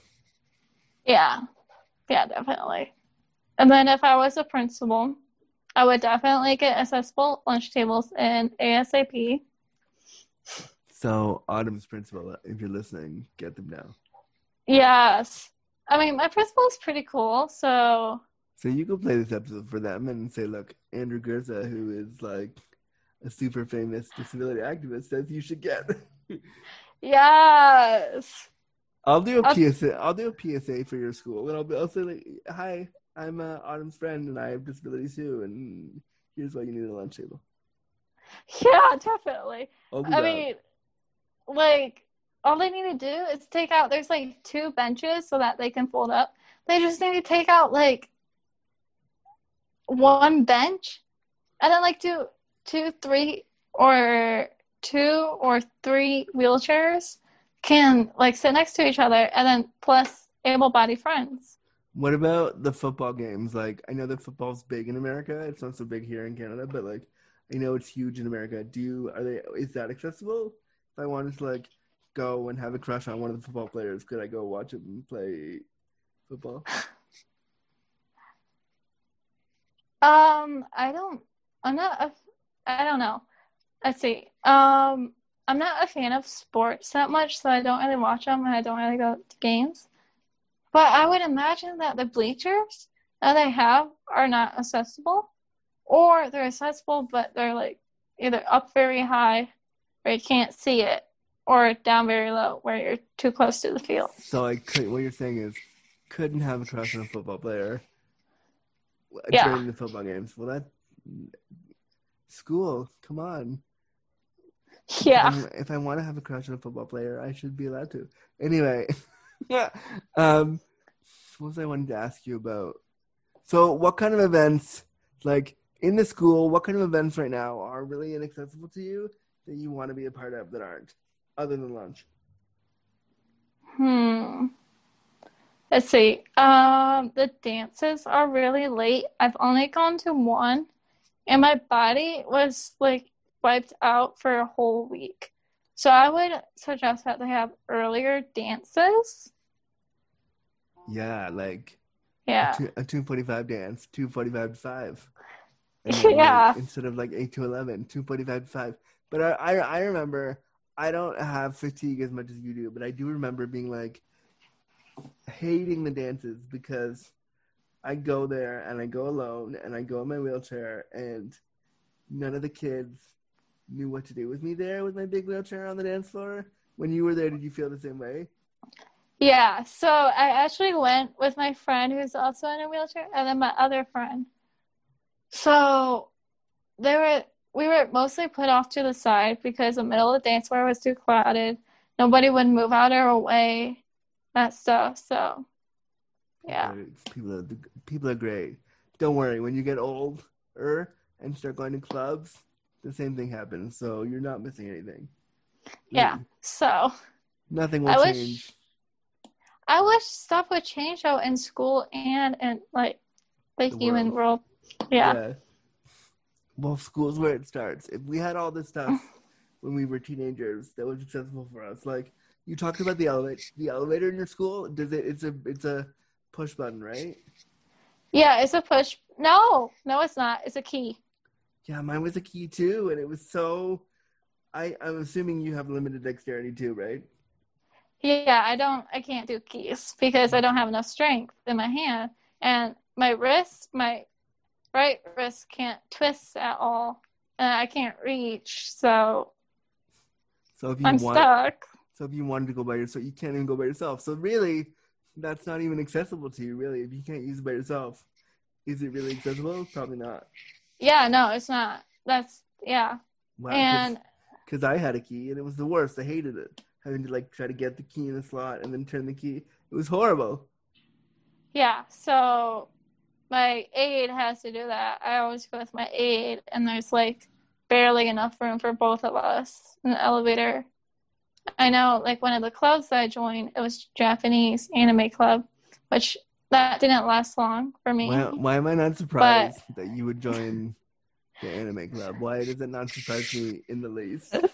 yeah, yeah, definitely. And then if I was a principal, I would definitely get accessible lunch tables in ASAP. So Autumn's principal, if you're listening, get them now. Yes. I mean, my principal is pretty cool, so So you can play this episode for them and say, look, Andrew Gurza, who is like a super famous disability activist, says you should get. yes. I'll do a I'll- PSA. I'll do a PSA for your school, and I'll be. I'll say like, "Hi, I'm uh, Autumn's friend, and I have disabilities too, and here's why you need a lunch table." Yeah, definitely. I that. mean, like, all they need to do is take out, there's like two benches so that they can fold up. They just need to take out like one bench and then like two two three or two or three wheelchairs can like sit next to each other and then plus able bodied friends. What about the football games? Like, I know that football's big in America. It's not so big here in Canada, but like, I know it's huge in America. Do you? Are they? Is that accessible? If I wanted to like go and have a crush on one of the football players, could I go watch them play football? Um, I don't, I'm not, a, I don't know. Let's see. Um, I'm not a fan of sports that much, so I don't really watch them and I don't really go to games. But I would imagine that the bleachers that they have are not accessible, or they're accessible, but they're like either up very high where you can't see it, or down very low where you're too close to the field. So I could. What you're saying is, couldn't have a a football player Yeah. during the football games. Well, that school. Come on. Yeah. Um, if I want to have a crush on a football player, I should be allowed to. Anyway, yeah. um, what was I wanting to ask you about? So, what kind of events, like in the school, what kind of events right now are really inaccessible to you that you want to be a part of that aren't, other than lunch? Hmm. Let's see. Um, the dances are really late. I've only gone to one, and my body was like wiped out for a whole week. So I would suggest that they have earlier dances. Yeah, like Yeah. a, 245 dance, 245 to 5. And then, like, Yeah. instead of like 8 to 11, 245 to 5. But I, I, I remember, I don't have fatigue as much as you do, but I do remember being like hating the dances because I go there and I go alone and I go in my wheelchair and none of the kids knew what to do with me there with my big wheelchair on the dance floor. When you were there, did you feel the same way? Yeah, so I actually went with my friend who's also in a wheelchair and then my other friend. So they were we were mostly put off to the side because the middle of the dance floor was too crowded. Nobody would move out of our way, that stuff. So yeah. People are people are great. Don't worry, when you get older and start going to clubs, the same thing happens. So you're not missing anything. Yeah. So Nothing will I wish- change. I wish stuff would change though in school and in like the, The human world. world. Yeah. Well, school's where it starts. If we had all this stuff when we were teenagers that was accessible for us, like you talked about the elevator, the elevator in your school, does it? It's a it's a push button, right? Yeah, it's a push. No, no, it's not. It's a key. Yeah, mine was a key too, and it was so. I I'm assuming you have limited dexterity too, right? Yeah, I don't, I can't do keys because I don't have enough strength in my hand. And my wrist, my right wrist can't twist at all. And I can't reach. So So if you I'm want, stuck. So if you wanted to go by yourself, you can't even go by yourself. So really, that's not even accessible to you. Really, if you can't use it by yourself, is it really accessible? Probably not. Yeah, no, it's not. that's yeah. Wow, and because I had a key and it was the worst. I hated it. Having to like try to get the key in the slot and then turn the key. It was horrible. yeah, so my aide has to do that. I always go with my aide, and there's like barely enough room for both of us in the elevator. I know, like one of the clubs that I joined, it was Japanese anime club, which that didn't last long for me. Why, why am I not surprised that you would join the anime club? Why does it not surprise me in the least?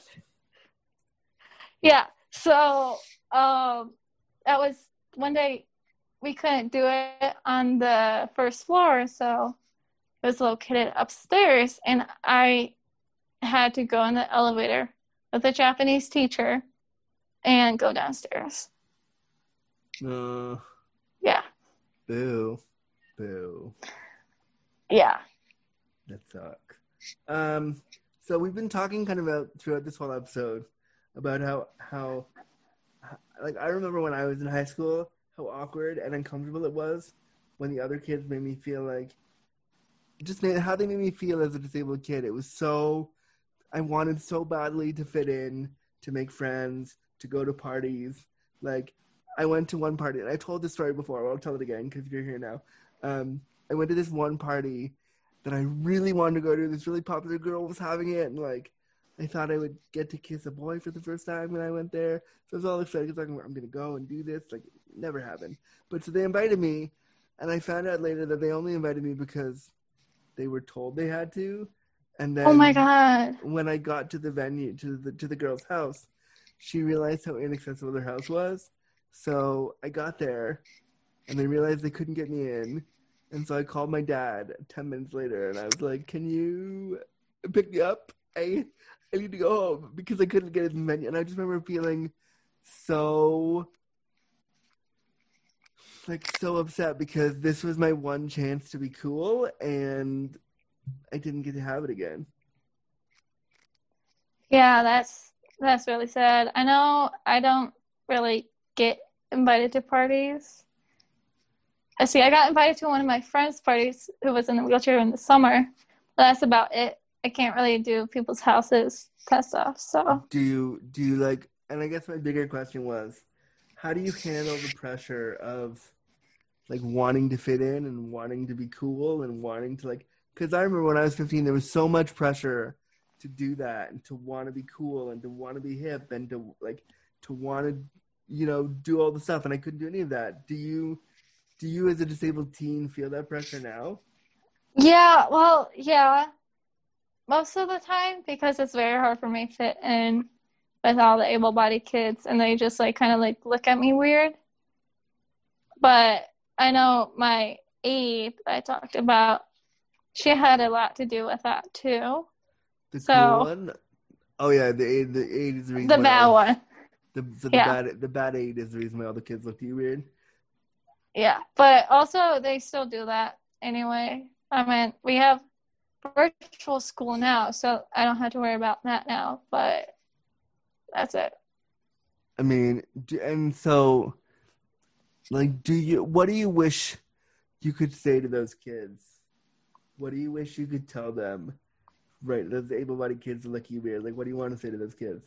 Yeah. So um that was one day we couldn't do it on the first floor, so it was located upstairs and I had to go in the elevator with a Japanese teacher and go downstairs. No. Yeah. Boo. Boo. Yeah. That sucks. Um, so we've been talking kind of about throughout this whole episode about how how like I remember when I was in high school how awkward and uncomfortable it was when the other kids made me feel like just made, how they made me feel as a disabled kid. It was so I wanted so badly to fit in, to make friends, to go to parties. Like I went to one party, and I told this story before. I'll tell it again because you're here now. Um, I went to this one party that I really wanted to go to. This really popular girl was having it, and like I thought I would get to kiss a boy for the first time when I went there. So I was all excited because I'm going to go and do this. Like, it never happened. But so they invited me, and I found out later that they only invited me because they were told they had to. And then Oh my god. when I got to the venue, to the to the girl's house, she realized how inaccessible their house was. So I got there, and they realized they couldn't get me in. And so I called my dad ten minutes later, and I was like, "Can you pick me up? I I need to go home because I couldn't get in the venue." And I just remember feeling so like so upset because this was my one chance to be cool, and I didn't get to have it again. Yeah, that's that's really sad. I know I don't really get invited to parties. I see. I got invited to one of my friends' parties who was in a wheelchair in the summer, but that's about it. I can't really do people's houses that stuff. So do you do you like and i guess my bigger question was how do you handle the pressure of like wanting to fit in and wanting to be cool and wanting to like because i remember when i was 15 there was so much pressure to do that and to want to be cool and to want to be hip and to like to want to you know do all the stuff and i couldn't do any of that do you do you as a disabled teen feel that pressure now yeah, well, yeah, most of the time because it's very hard for me to fit in with all the able-bodied kids, and they just like kind of like look at me weird. But I know my aide I talked about, she had a lot to do with that too. The So- cool one oh yeah the the is the reason The bad all- one. the, the Yeah. bad the bad aide is the reason why all the kids look at you weird Yeah, but also they still do that anyway. I mean, we have virtual school now, so I don't have to worry about that now. But that's it. I mean, and so, like, do you? What do you wish you could say to those kids? What do you wish you could tell them? Right, those able-bodied kids look you weird. Like, what do you want to say to those kids?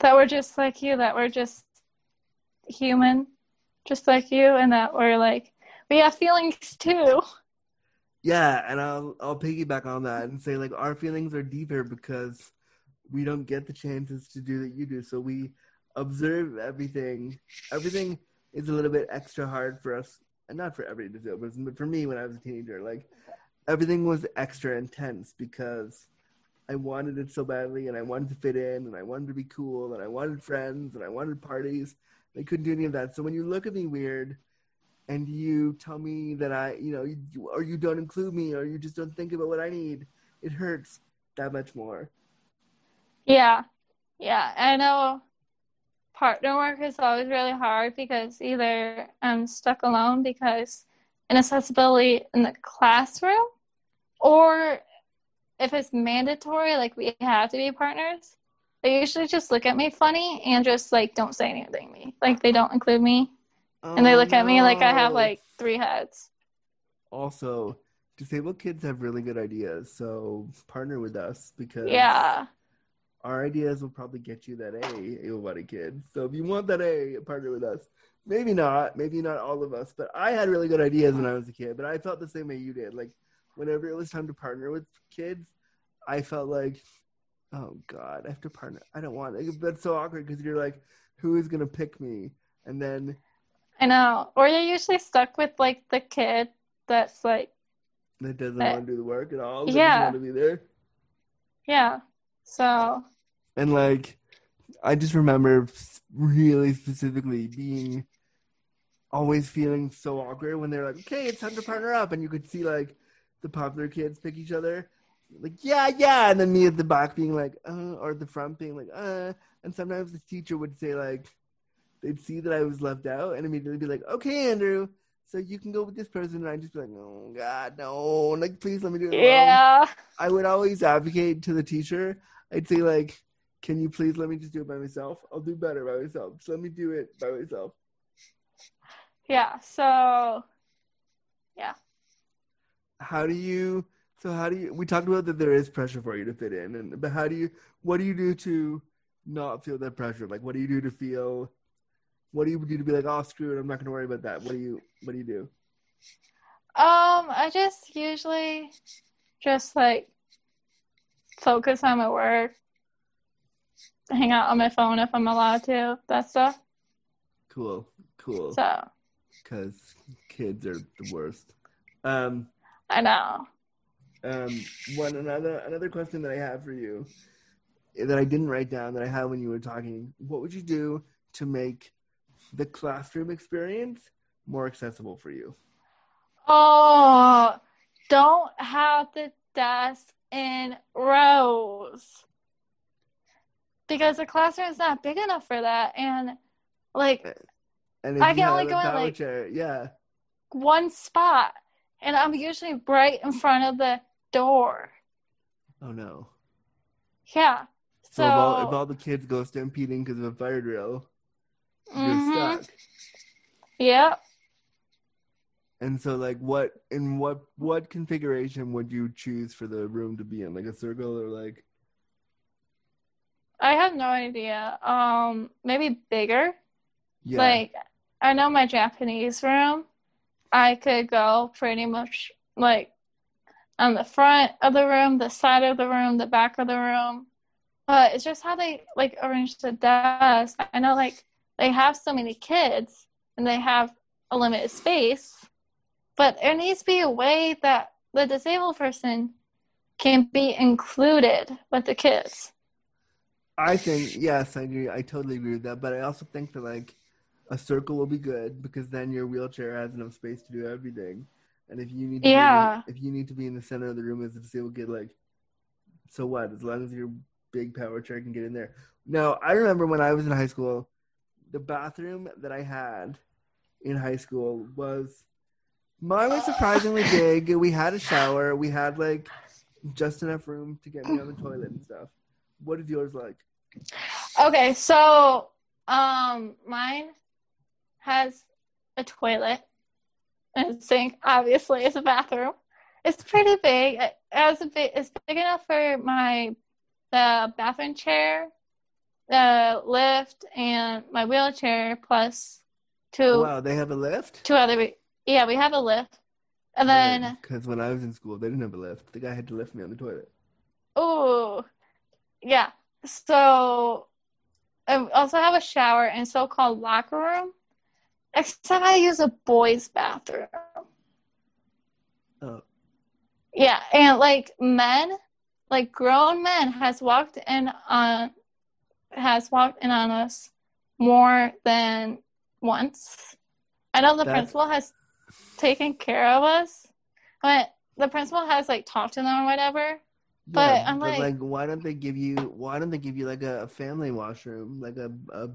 That we're just like you. That we're just human, just like you, and that we're like we have feelings too. Yeah, and I'll I'll piggyback on that and say like our feelings are deeper because we don't get the chances to do that you do. So we observe everything. Everything is a little bit extra hard for us, and not for every disabled person, but for me when I was a teenager, like everything was extra intense because I wanted it so badly, and I wanted to fit in, and I wanted to be cool, and I wanted friends, and I wanted parties. I couldn't do any of that. So when you look at me weird and you tell me that I, you know, you, or you don't include me, or you just don't think about what I need, it hurts that much more. Yeah, yeah. I know partner work is always really hard because either I'm stuck alone because inaccessibility in the classroom, or if it's mandatory, like we have to be partners, they usually just look at me funny and just like don't say anything to me. Like they don't include me and they Oh, look at me like I have like oh. three heads. Also, disabled kids have really good ideas. So partner with us because Yeah. our ideas will probably get you that A, able-bodied kid. So if you want that A, partner with us. Maybe not, maybe not all of us, but I had really good ideas when I was a kid. But I felt the same way you did. Like whenever it was time to partner with kids, I felt like, oh God, I have to partner. I don't want it. That's so awkward because you're like, who is gonna pick me? And then I know. Or you're usually stuck with like the kid that's like, that doesn't Uh, want to do the work at all. Yeah. doesn't want to be there. yeah. So, And like, I just remember really specifically being always feeling so awkward when they're like, okay, it's time to partner up. And you could see like the popular kids pick each other. Like, yeah, yeah. And then me at the back being like, uh, or the front being like, uh. And sometimes the teacher would say, like, they'd see that I was left out and immediately be like, okay, Andrew, so you can go with this person. And I'd just be like, oh, God, no. Like, please let me do it. alone." yeah. I would always advocate to the teacher. I'd say like, "Can you please let me just do it by myself? I'll do better by myself. Just let me do it by myself." Yeah. So, yeah. How do you? So how do you? We talked about that there is pressure for you to fit in, and but how do you? What do you do to not feel that pressure? Like, what do you do to feel? What do you do to be like, "Oh, screw it, I'm not going to worry about that." What do you? What do you do? Um, I just usually just like focus on my work, hang out on my phone if I'm allowed to, that stuff. Cool, cool. So, Because kids are the worst. Um. I know. Um, one another another question that I have for you that I didn't write down that I had when you were talking. What would you do to make the classroom experience more accessible for you? Oh, don't have the desk in rows because the classroom is not big enough for that. And like And I can only go in, like- chair, yeah. one spot, and I'm usually right in front of the door. Oh no. Yeah. So, So, if, all, if all the kids go stampeding because of a fire drill, you're stuck. Yep. And so, like, what in what what configuration would you choose for the room to be in? Like a circle or like? I have no idea. Um, maybe bigger. Yeah. Like, I know my Japanese room, I could go pretty much like on the front of the room, the side of the room, the back of the room. But it's just how they like arrange the desk. I know like they have so many kids and they have a limited space, but there needs to be a way that the disabled person can be included with the kids. I think yes, I agree. I totally agree with that. But I also think that like a circle will be good because then your wheelchair has enough space to do everything. And if you need to Yeah. be, if you need to be in the center of the room as a disabled kid, like so what? As long as your big power chair can get in there. Now I remember when I was in high school, the bathroom that I had in high school was mine was surprisingly big. We had a shower. We had like just enough room to get me on the toilet and stuff. What is yours like? Okay, so um mine has a toilet and a sink, obviously it's a bathroom. It's pretty big. It has a big it's big enough for my the bathroom chair, the lift and my wheelchair two. Oh, wow, they have a lift? two other yeah, we have a lift. And then Because when I was in school, they didn't have a lift. The guy had to lift me on the toilet. Oh, yeah. So I also have a shower and so-called locker room, except I use a boys' bathroom. Oh. Yeah, and like men, like grown men, has walked in on has walked in on us more than once. I know the That's- principal has taken care of us, but the principal has like talked to them or whatever. But I'm like- why don't they give you? Why don't they give you like a, family washroom, like a, a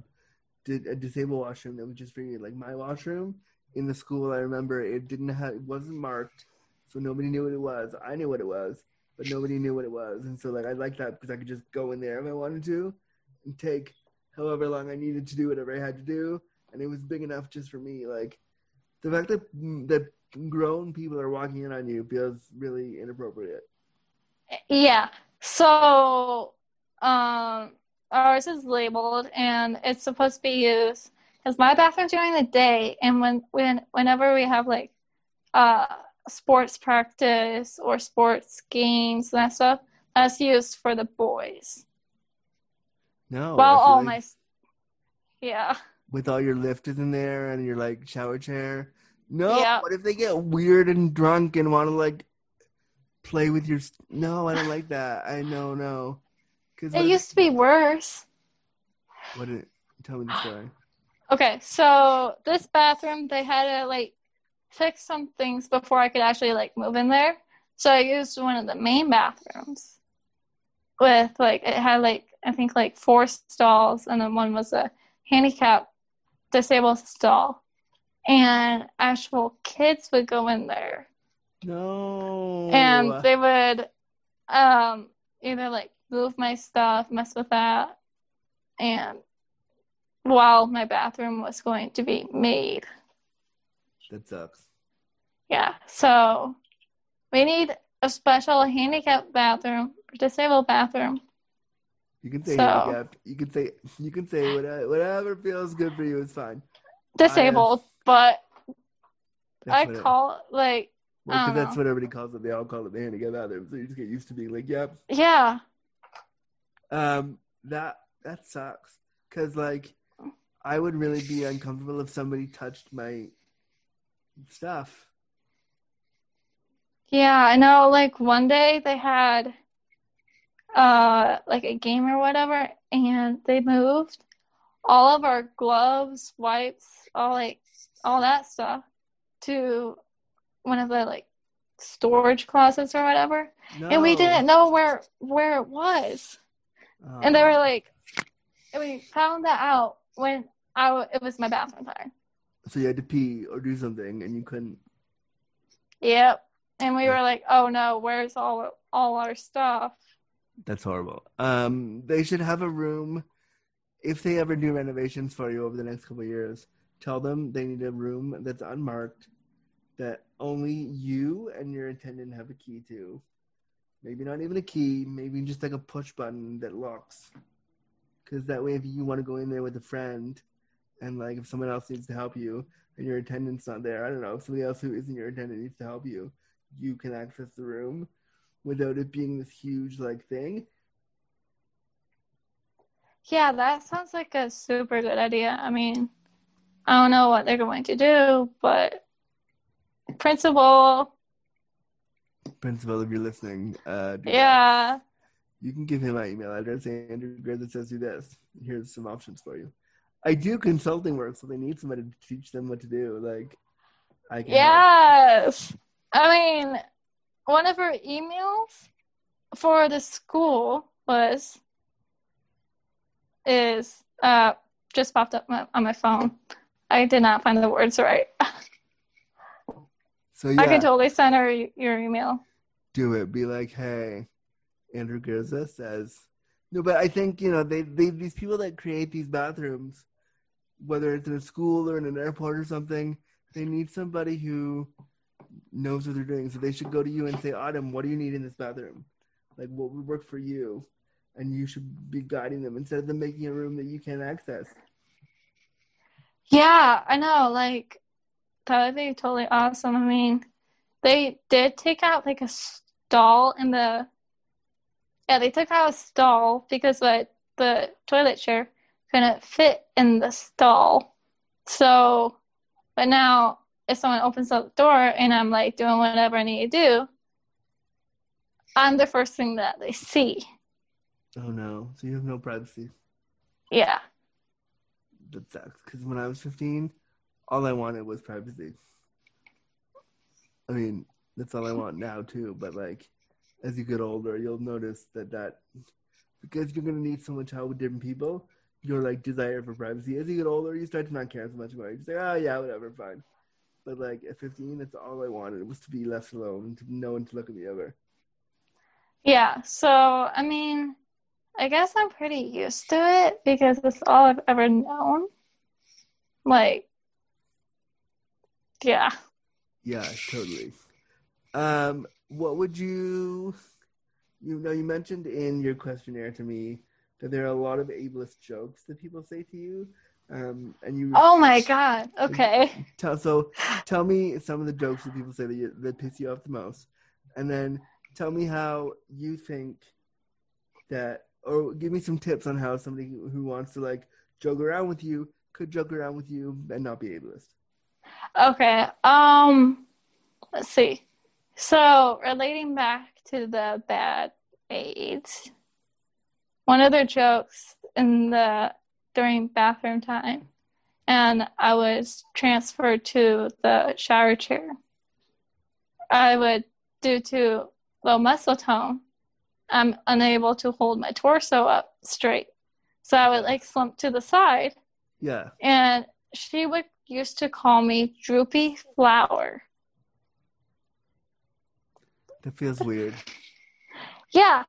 di- a disabled washroom that was just for you? Like my washroom in the school, I remember it didn't have, it wasn't marked, so nobody knew what it was. I knew what it was, but nobody knew what it was, and so like I liked that because I could just go in there if I wanted to, and take however long I needed to do whatever I had to do, and it was big enough just for me. Like the fact that that grown people are walking in on you feels really inappropriate. Yeah. So, um, ours is labeled and it's supposed to be used because my bathroom's during the day, and when when whenever we have like uh sports practice or sports games and that stuff, that's used for the boys. No. well, all like my yeah. with all your lifters in there and your like shower chair. No. Yeah. What if they get weird and drunk and want to like play with your? No, I don't like that. I know, no. Because It used to be worse. What did? Tell me the story. Okay, so this bathroom they had to like fix some things before I could actually like move in there. So I used one of the main bathrooms with like it had like I think like four stalls and then one was a handicap disabled stall. And actual kids would go in there No. and they would um either like move my stuff, mess with that, and while my bathroom was going to be made. that sucks. Yeah, so we need a special handicap bathroom, disabled bathroom. You can say So- handicap. You can say you can say whatever, whatever feels good for you is fine. Disabled, but I what it- call like well, I that's know. what everybody calls it. They all call it the handicap bathroom. So you just get used to being like, "Yep." yeah, Um, that that sucks. Cause like, I would really be uncomfortable if somebody touched my stuff. yeah. I know. Like one day they had uh like a game or whatever, and they moved all of our gloves, wipes, all like all that stuff to one of the like storage closets or whatever. And we didn't know where where it was. And they Oh. were like, we found that out when I w- it was my bathroom time. So you had to pee or do something, and you couldn't. Yep. And we were like, oh no, where's all all our stuff? That's horrible. Um, they should have a room. If they ever do renovations for you over the next couple of years, tell them they need a room that's unmarked, that only you and your attendant have a key to. Maybe not even a key, maybe just like a push button that locks. Because that way, if you want to go in there with a friend, and like if someone else needs to help you and your attendant's not there, I don't know, if somebody else who isn't your attendant needs to help you, you can access the room without it being this huge like thing. Yeah, that sounds like a super good idea. I mean, I don't know what they're going to do, but principal, Principal, if you're listening, uh, do that. yeah. you can give him my email address. Andrew Gray that says do this. Here's some options for you. I do consulting work, so they need somebody to teach them what to do. Like, I can help. Yes. I mean, one of her emails for the school was is uh just popped up my, on my phone. I did not find the words right. So yeah, I can totally send her your email. Do it. Be like, hey, Andrew Gurza says. No, but I think you know they, they these people that create these bathrooms, whether it's in a school or in an airport or something, they need somebody who knows what they're doing. So they should go to you and say, Autumn, what do you need in this bathroom? Like, what would work for you? And you should be guiding them instead of them making a room that you can't access. Yeah, I know. Like that would be totally awesome. I mean, they did take out like a stall in the yeah, they took out a stall because the the toilet chair couldn't fit in the stall. So, but now if someone opens up the door and I'm like doing whatever I need to do, I'm the first thing that they see. Oh no! So you have no privacy. Yeah. That sucks. Because when I was 15, all I wanted was privacy. I mean, that's all I want now too. But like, as you get older, you'll notice that that because you're gonna need so much help with different people, your like desire for privacy. As you get older, you start to not care so much about it. You say, oh yeah, whatever, fine. But like at 15, that's all I wanted was to be left alone, to no one to look at me ever. Yeah, so I mean, I guess I'm pretty used to it because it's all I've ever known. Like, yeah, Yeah, totally. Um, what would you? You know, you mentioned in your questionnaire to me that there are a lot of ableist jokes that people say to you, um, and you. Oh my god. Okay. Tell, so, tell me some of the jokes that people say that you, that piss you off the most, and then tell me how you think that, or give me some tips on how somebody who who wants to like joke around with you could joke around with you and not be ableist. Okay. Um let's see. So relating back to the bad aides, one of their jokes in the during bathroom time, and I was transferred to the shower chair. I would, due to low muscle tone, I'm unable to hold my torso up straight. So I would like slump to the side, Yeah. and she would used to call me Droopy Flower. That feels weird. Yeah.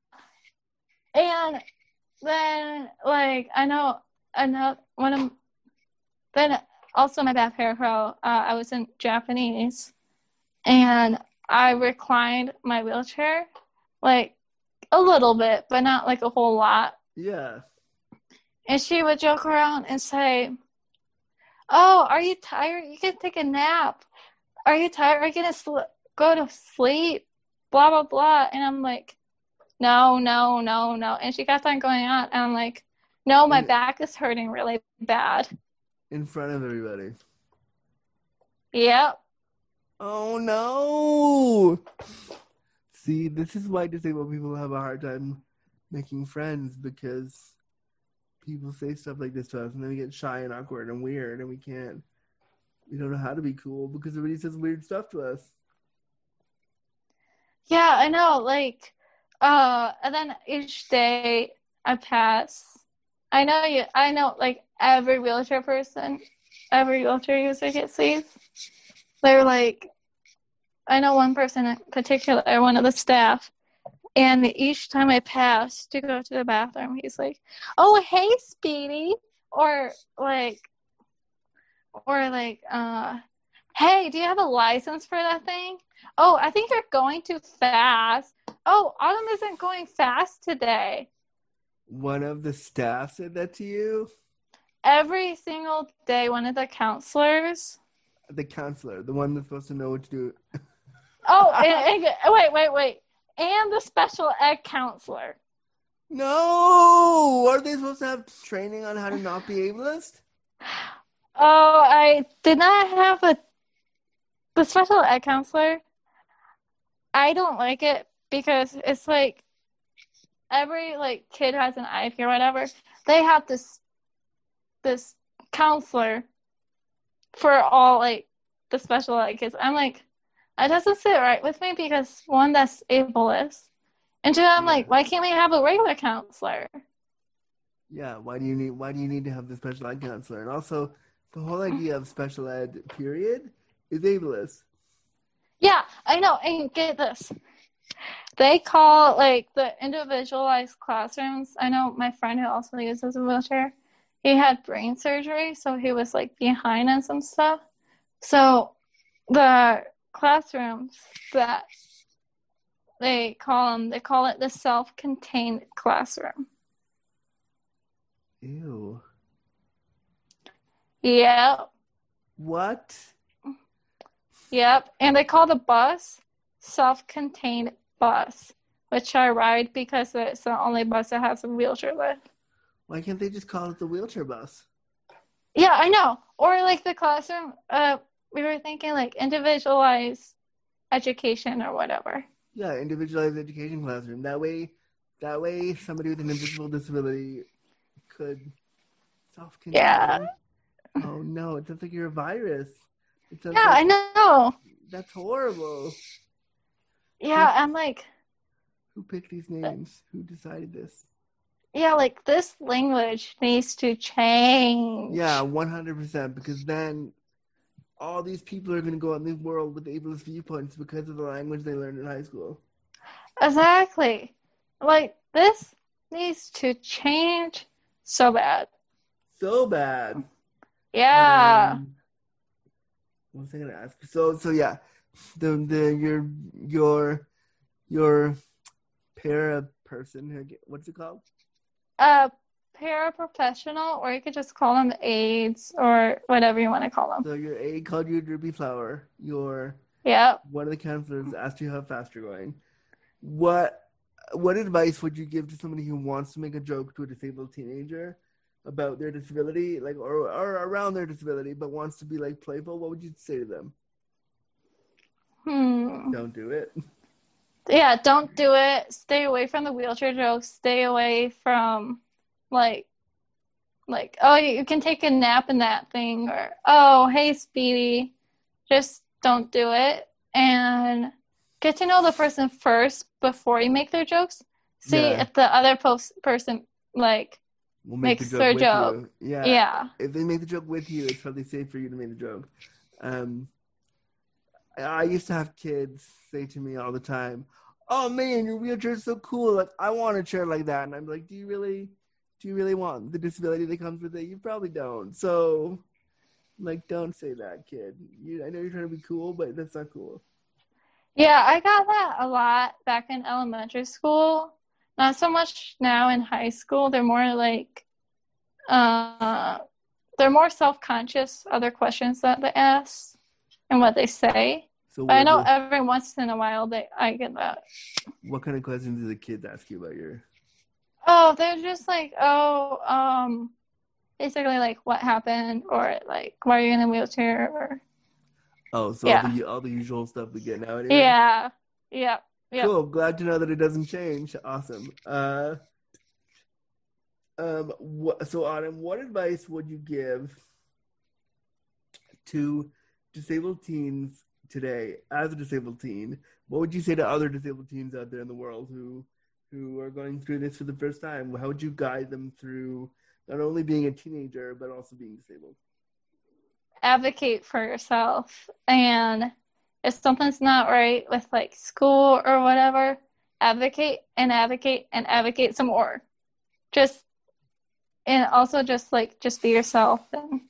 And then like I know I know one of then also my bad hair uh, I was in Japanese and I reclined my wheelchair like a little bit, but not like a whole lot. Yeah. And she would joke around and say, Oh, are you tired? You can take a nap. Are you tired? Are you going to sl- go to sleep? Blah, blah, blah. And I'm like, No, no, no, no. And she kept on going on. And I'm like, No, my back is hurting really bad. In front of everybody. Yep. Oh no! See, this is why disabled people have a hard time making friends because people say stuff like this to us and then we get shy and awkward and weird and we can't we don't know how to be cool because everybody says weird stuff to us. Yeah, I know. Like, uh, and then each day I pass, I know you. I know, like every wheelchair person, every wheelchair user gets these. They're like, I know one person in particular, one of the staff, and each time I pass to go to the bathroom, he's like, "Oh, hey, Speedy," or like, or like, uh, "Hey, do you have a license for that thing?" Oh, I think you're going too fast. Oh, Autumn isn't going fast today. One of the staff said that to you? Every single day, one of the counselors. The counselor, the one that's supposed to know what to do. Oh, and, and- wait, wait, wait. And the special ed counselor. No! Are they supposed to have training on how to not be ableist? Oh, I did not have a the special ed counselor. I don't like it because it's like every like kid has an IEP or whatever. They have this this counselor for all like the special ed kids. I'm like, that doesn't sit right with me because one, that's ableist, and two, I'm like, why can't we have a regular counselor? Yeah, why do you need why do you need to have the special ed counselor? And also the whole idea of special ed period is ableist. Yeah, I know. And get this. They call like the individualized classrooms. I know my friend who also uses a wheelchair. He had brain surgery, so he was like behind on some stuff. So the classrooms that they call them, they call it the self-contained classroom. Ew. Yep, What? Yep. And they call the bus self-contained bus, which I ride because it's the only bus that has a wheelchair lift. Why can't they just call it the wheelchair bus? Yeah, I know. Or like the classroom, uh, we were thinking like individualized education or whatever. Yeah, individualized education classroom. That way that way somebody with an invisible disability could self contain. Yeah. Oh no, it sounds like you're a virus. Yeah, I know. that's horrible. Yeah, I'm like, Who picked these names? Who decided this? yeah, like this language needs to change. Yeah, one hundred percent. Because then all these people are gonna go out in the world with ableist viewpoints because of the language they learned in high school. Exactly. Like this needs to change so bad. So bad. Yeah. Um, what was I gonna ask? So so yeah. the the your your your para person. What's it called? A paraprofessional, or you could just call them aides or whatever you want to call them. So your aide called you a droopy flower. Your yeah. one of the counselors asked you how fast you're going. What what advice would you give to somebody who wants to make a joke to a disabled teenager about their disability, like or or around their disability, but wants to be like playful? What would you say to them? Hmm. Don't do it. Yeah, don't do it. Stay away from the wheelchair jokes. Stay away from like like oh you can take a nap in that thing or oh hey Speedy. Just don't do it and get to know the person first before you make their jokes. See Yeah. if the other post person like We'll Makes their with joke. you. Yeah. yeah. If they make the joke with you, it's probably safe for you to make the joke. Um, I I used to have kids say to me all the time, "Oh man, your wheelchair is so cool! Like I want a chair like that." And I'm like, "Do you really? Do you really want the disability that comes with it? You probably don't." So, like, don't say that, kid. You, I know you're trying to be cool, but that's not cool. Yeah, I got that a lot back in elementary school. Not so much now in high school. They're more like, uh, they're more self-conscious other questions that they ask and what they say. So, But I know every once in a while they I get that. what kind of questions do the kids ask you about your? Oh, they're just like, oh, um, basically like what happened or like why are you in a wheelchair or Oh, so Yeah. all the all the usual stuff we get nowadays. yeah, yeah, yeah. Cool. Glad to know that it doesn't change. Awesome. Uh, um. What, so, Autumn, what advice would you give to disabled teens today? As a disabled teen, what would you say to other disabled teens out there in the world who who are going through this for the first time? How would you guide them through not only being a teenager but also being disabled? advocate for yourself and if something's not right with like school or whatever advocate and advocate and advocate some more just and also just like just be yourself and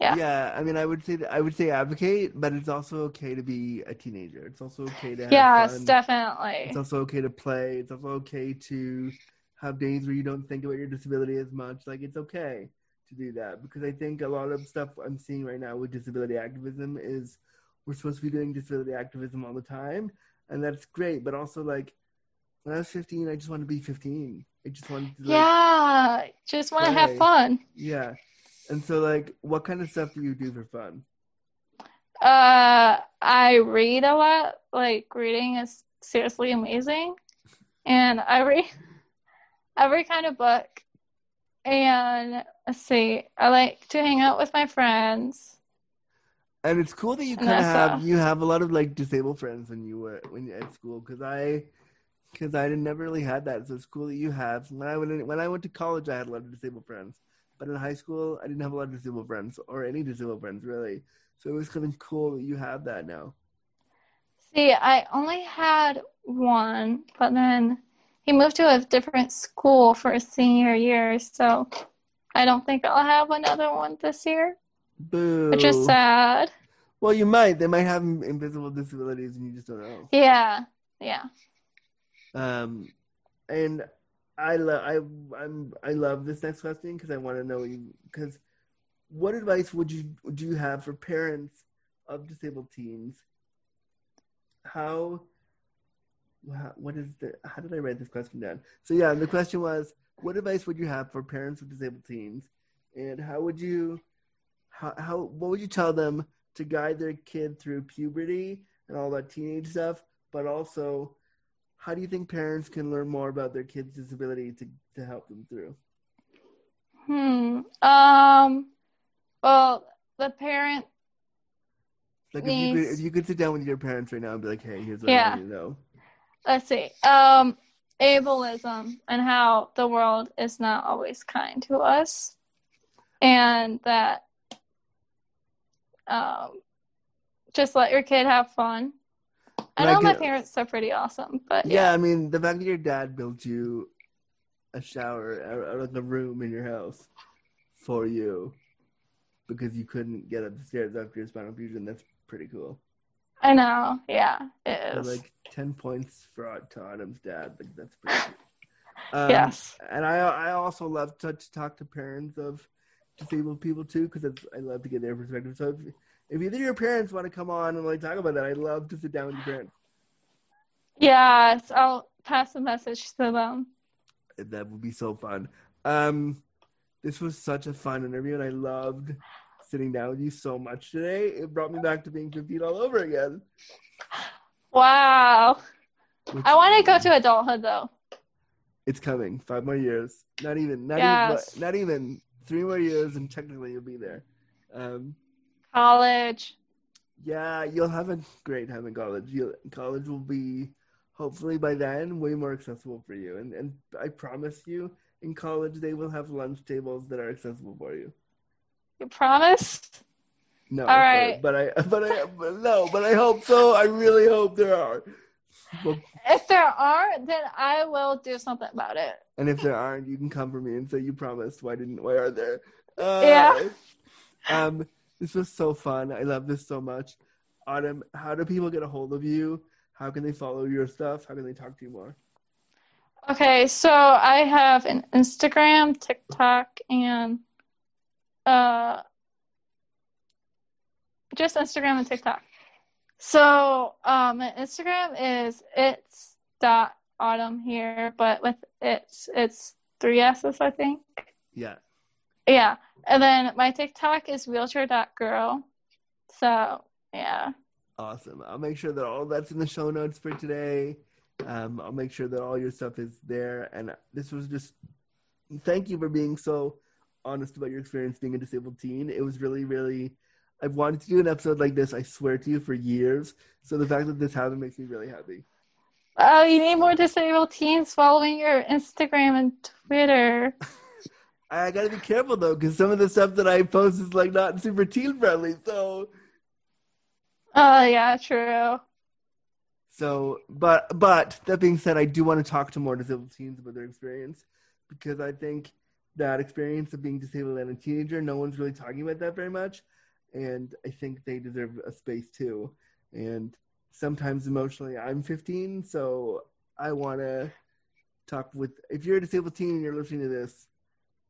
Yeah. Yeah, I mean, I would say that, I would say advocate, but it's also okay to be a teenager. It's also okay to have yes fun. definitely It's also okay to play. It's also okay to have days where you don't think about your disability as much. Like it's okay to do that because I think a lot of stuff I'm seeing right now with disability activism is we're supposed to be doing disability activism all the time, and that's great. But also, like when I was 15, I just wanted to be 15. I just wanted to, like, yeah just want to have fun yeah. And so, like, what kind of stuff do you do for fun? uh i read a lot like reading is seriously amazing and i read every kind of book and let's see i like to hang out with my friends And it's cool that you kind of have you have a lot of like disabled friends when you were when you're at school because I because I never really had that. So it's cool that you have. When I went when I went to college, I had a lot of disabled friends, but in high school, I didn't have a lot of disabled friends or any disabled friends really. So it was kind of cool that you have that now. see i only had one but then he moved to a different school for his senior year so i don't think i'll have another one this year Boo. which is sad Well, you might. They might have invisible disabilities, and you just don't know. yeah yeah Um, and I love I I'm I love this next question because I want to know you because what advice would you do you have for parents of disabled teens? How, what is the how did I write this question down? So yeah, the question was what advice would you have for parents of disabled teens, and how would you how how what would you tell them to guide their kid through puberty and all that teenage stuff, but also how do you think parents can learn more about their kids' disability to, to help them through? Hmm. Um. Well, the parent. Like if you, could, if you could sit down with your parents right now and be like, "Hey, here's what Yeah. I want you to know." Let's see. Um, ableism and how the world is not always kind to us, and that. Um, just let your kid have fun. I know my uh, parents are pretty awesome, but Yeah, yeah, I mean, the fact that your dad built you a shower or, or like a room in your house for you because you couldn't get up the stairs after your spinal fusion, that's pretty cool. I know. Yeah, it is. So, like ten points for to Autumn's dad. Like that's pretty. Cool. Um, yes. And I I also love to, to talk to parents of disabled people too because I love to get their perspective. So if, if either your parents want to come on and like talk about that, I'd love to sit down with your parents. Yes, I'll pass the message to them. That would be so fun. Um, this was such a fun interview, and I loved sitting down with you so much today. It brought me back to being 15 all over again. Wow. which- I want to go to adulthood though. It's coming. Five more years. Not even. Not Yes. even. Not even three more years, and technically you'll be there. Um, College. yeah, you'll have a great time in college. You'll, college will be hopefully by then way more accessible for you, and and I promise you, in college they will have lunch tables that are accessible for you. You promise? No, All but- right. but, I, but I, but no, but I hope so. I really hope there are. Well, If there aren't, then I will do something about it. and if there aren't, you can come for me and say you promised. Why didn't? Why are there? Uh, Yeah. Um, this was so fun. I love this so much. Autumn, how do people get a hold of you? How can they follow your stuff? How can they talk to you more? Okay, so I have an Instagram, TikTok, and uh, just Instagram and TikTok. So um, my Instagram is it's dot autumn here, but with it's it's three S's I think. Yeah. Yeah, and then my TikTok is wheelchair dot girl. So yeah, Awesome. I'll make sure that all that's in the show notes for today. Um, I'll make sure that all your stuff is there. And this was just thank you for being so honest about your experience being a disabled teen. It was really, really. I've wanted to do an episode like this. I swear to you for years. So the fact that this happened makes me really happy. oh, you need more disabled teens following your Instagram and Twitter. I gotta be careful though, because some of the stuff that I post is like not super teen friendly. So, Oh yeah, true. so, but, but that being said, I do want to talk to more disabled teens about their experience because I think that experience of being disabled and a teenager, no one's really talking about that very much, and I think they deserve a space too. And sometimes emotionally, I'm 15, so I want to talk with. If you're a disabled teen and you're listening to this,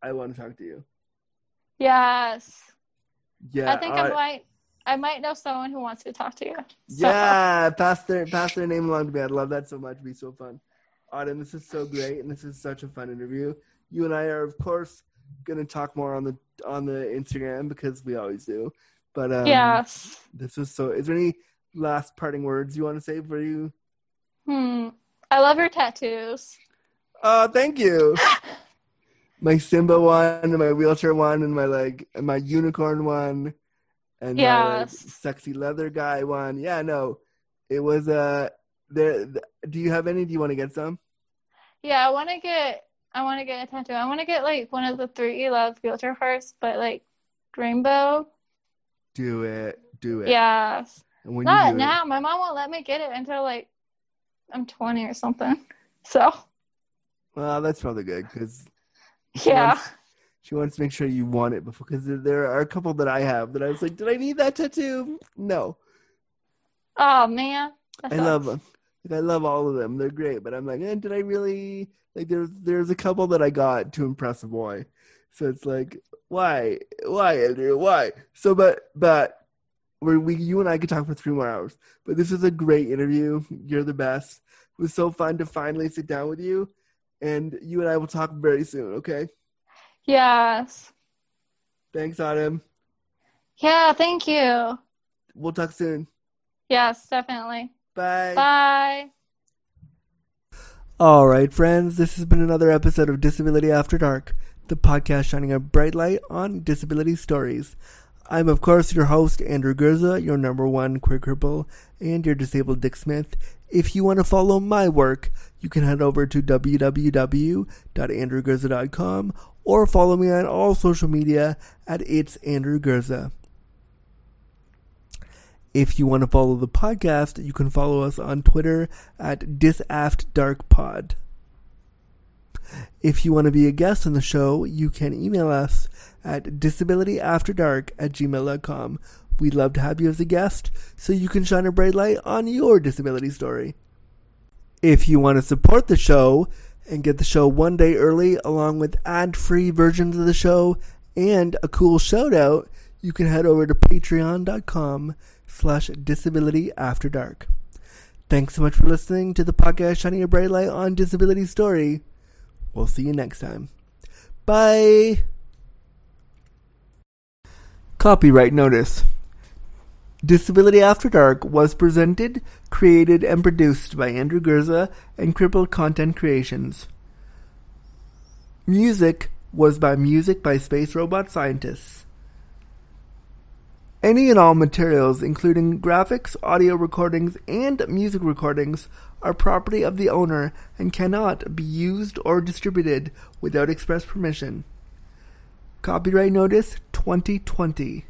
I want to talk to you. Yes. Yeah, I think uh, I might I might know someone who wants to talk to you. So, Yeah, pass their pass their name along to me. I'd love that so much. It'd be so fun. Autumn, this is so great, and this is such a fun interview. You and I are, of course, gonna talk more on the on the Instagram because we always do. But um, yes. this is so. Is there any last parting words you want to say for you? Hmm. I love your tattoos. Oh, thank you. my Simba one, and my wheelchair one, and my like, and my unicorn one, and my like, sexy leather guy one. Yeah, no, it was uh there. th- Do you have any? Do you want to get some? Yeah, I want to get I want to get a tattoo. I want to get like one of the three love wheelchair hearts, but like rainbow. Do it. Do it. Yes. And when Not now. My mom won't let me get it until like I'm 20 or something. So well, that's probably good because yeah. she wants to make sure you want it before. Because there, are a couple that I have that I was like, did I need that tattoo? No. Oh man. I love them. Like, I love all of them. They're great, but I'm like, eh, did I really like? There's there's a couple that I got to impress a boy, so it's like, why, why, Andrew, why? So, but but we we you and I could talk for three more hours. But this is a great interview. You're the best. It was so fun to finally sit down with you, and you and I will talk very soon. Okay? Yes. Thanks, Autumn. Yeah, thank you. We'll talk soon. Yes, definitely. Bye. Bye. All right, friends, this has been another episode of Disability After Dark, the podcast shining a bright light on disability stories. I'm, of course, your host, Andrew Gurza, your number one queer cripple, and your disabled Dick Smith. If you want to follow my work, you can head over to www.andrewgurza.com or follow me on all social media at It's Andrew Gurza. If you want to follow the podcast, you can follow us on Twitter at DisaftDarkPod. If you want to be a guest on the show, you can email us at disabilityafterdark at gmail.com We'd love to have you as a guest so you can shine a bright light on your disability story. If you want to support the show and get the show one day early along with ad-free versions of the show and a cool shout out, you can head over to patreon.com slash disability after dark. Thanks so much for listening to the podcast Shining a Bright Light on Disability Story. We'll see you next time. Bye. Copyright notice. Disability After Dark was presented, created, and produced by Andrew Gurza and Crippled Content Creations. Music was by Music by Space Robot Scientists. Any and all materials, including graphics, audio recordings, and music recordings, are property of the owner and cannot be used or distributed without express permission. Copyright Notice 2020.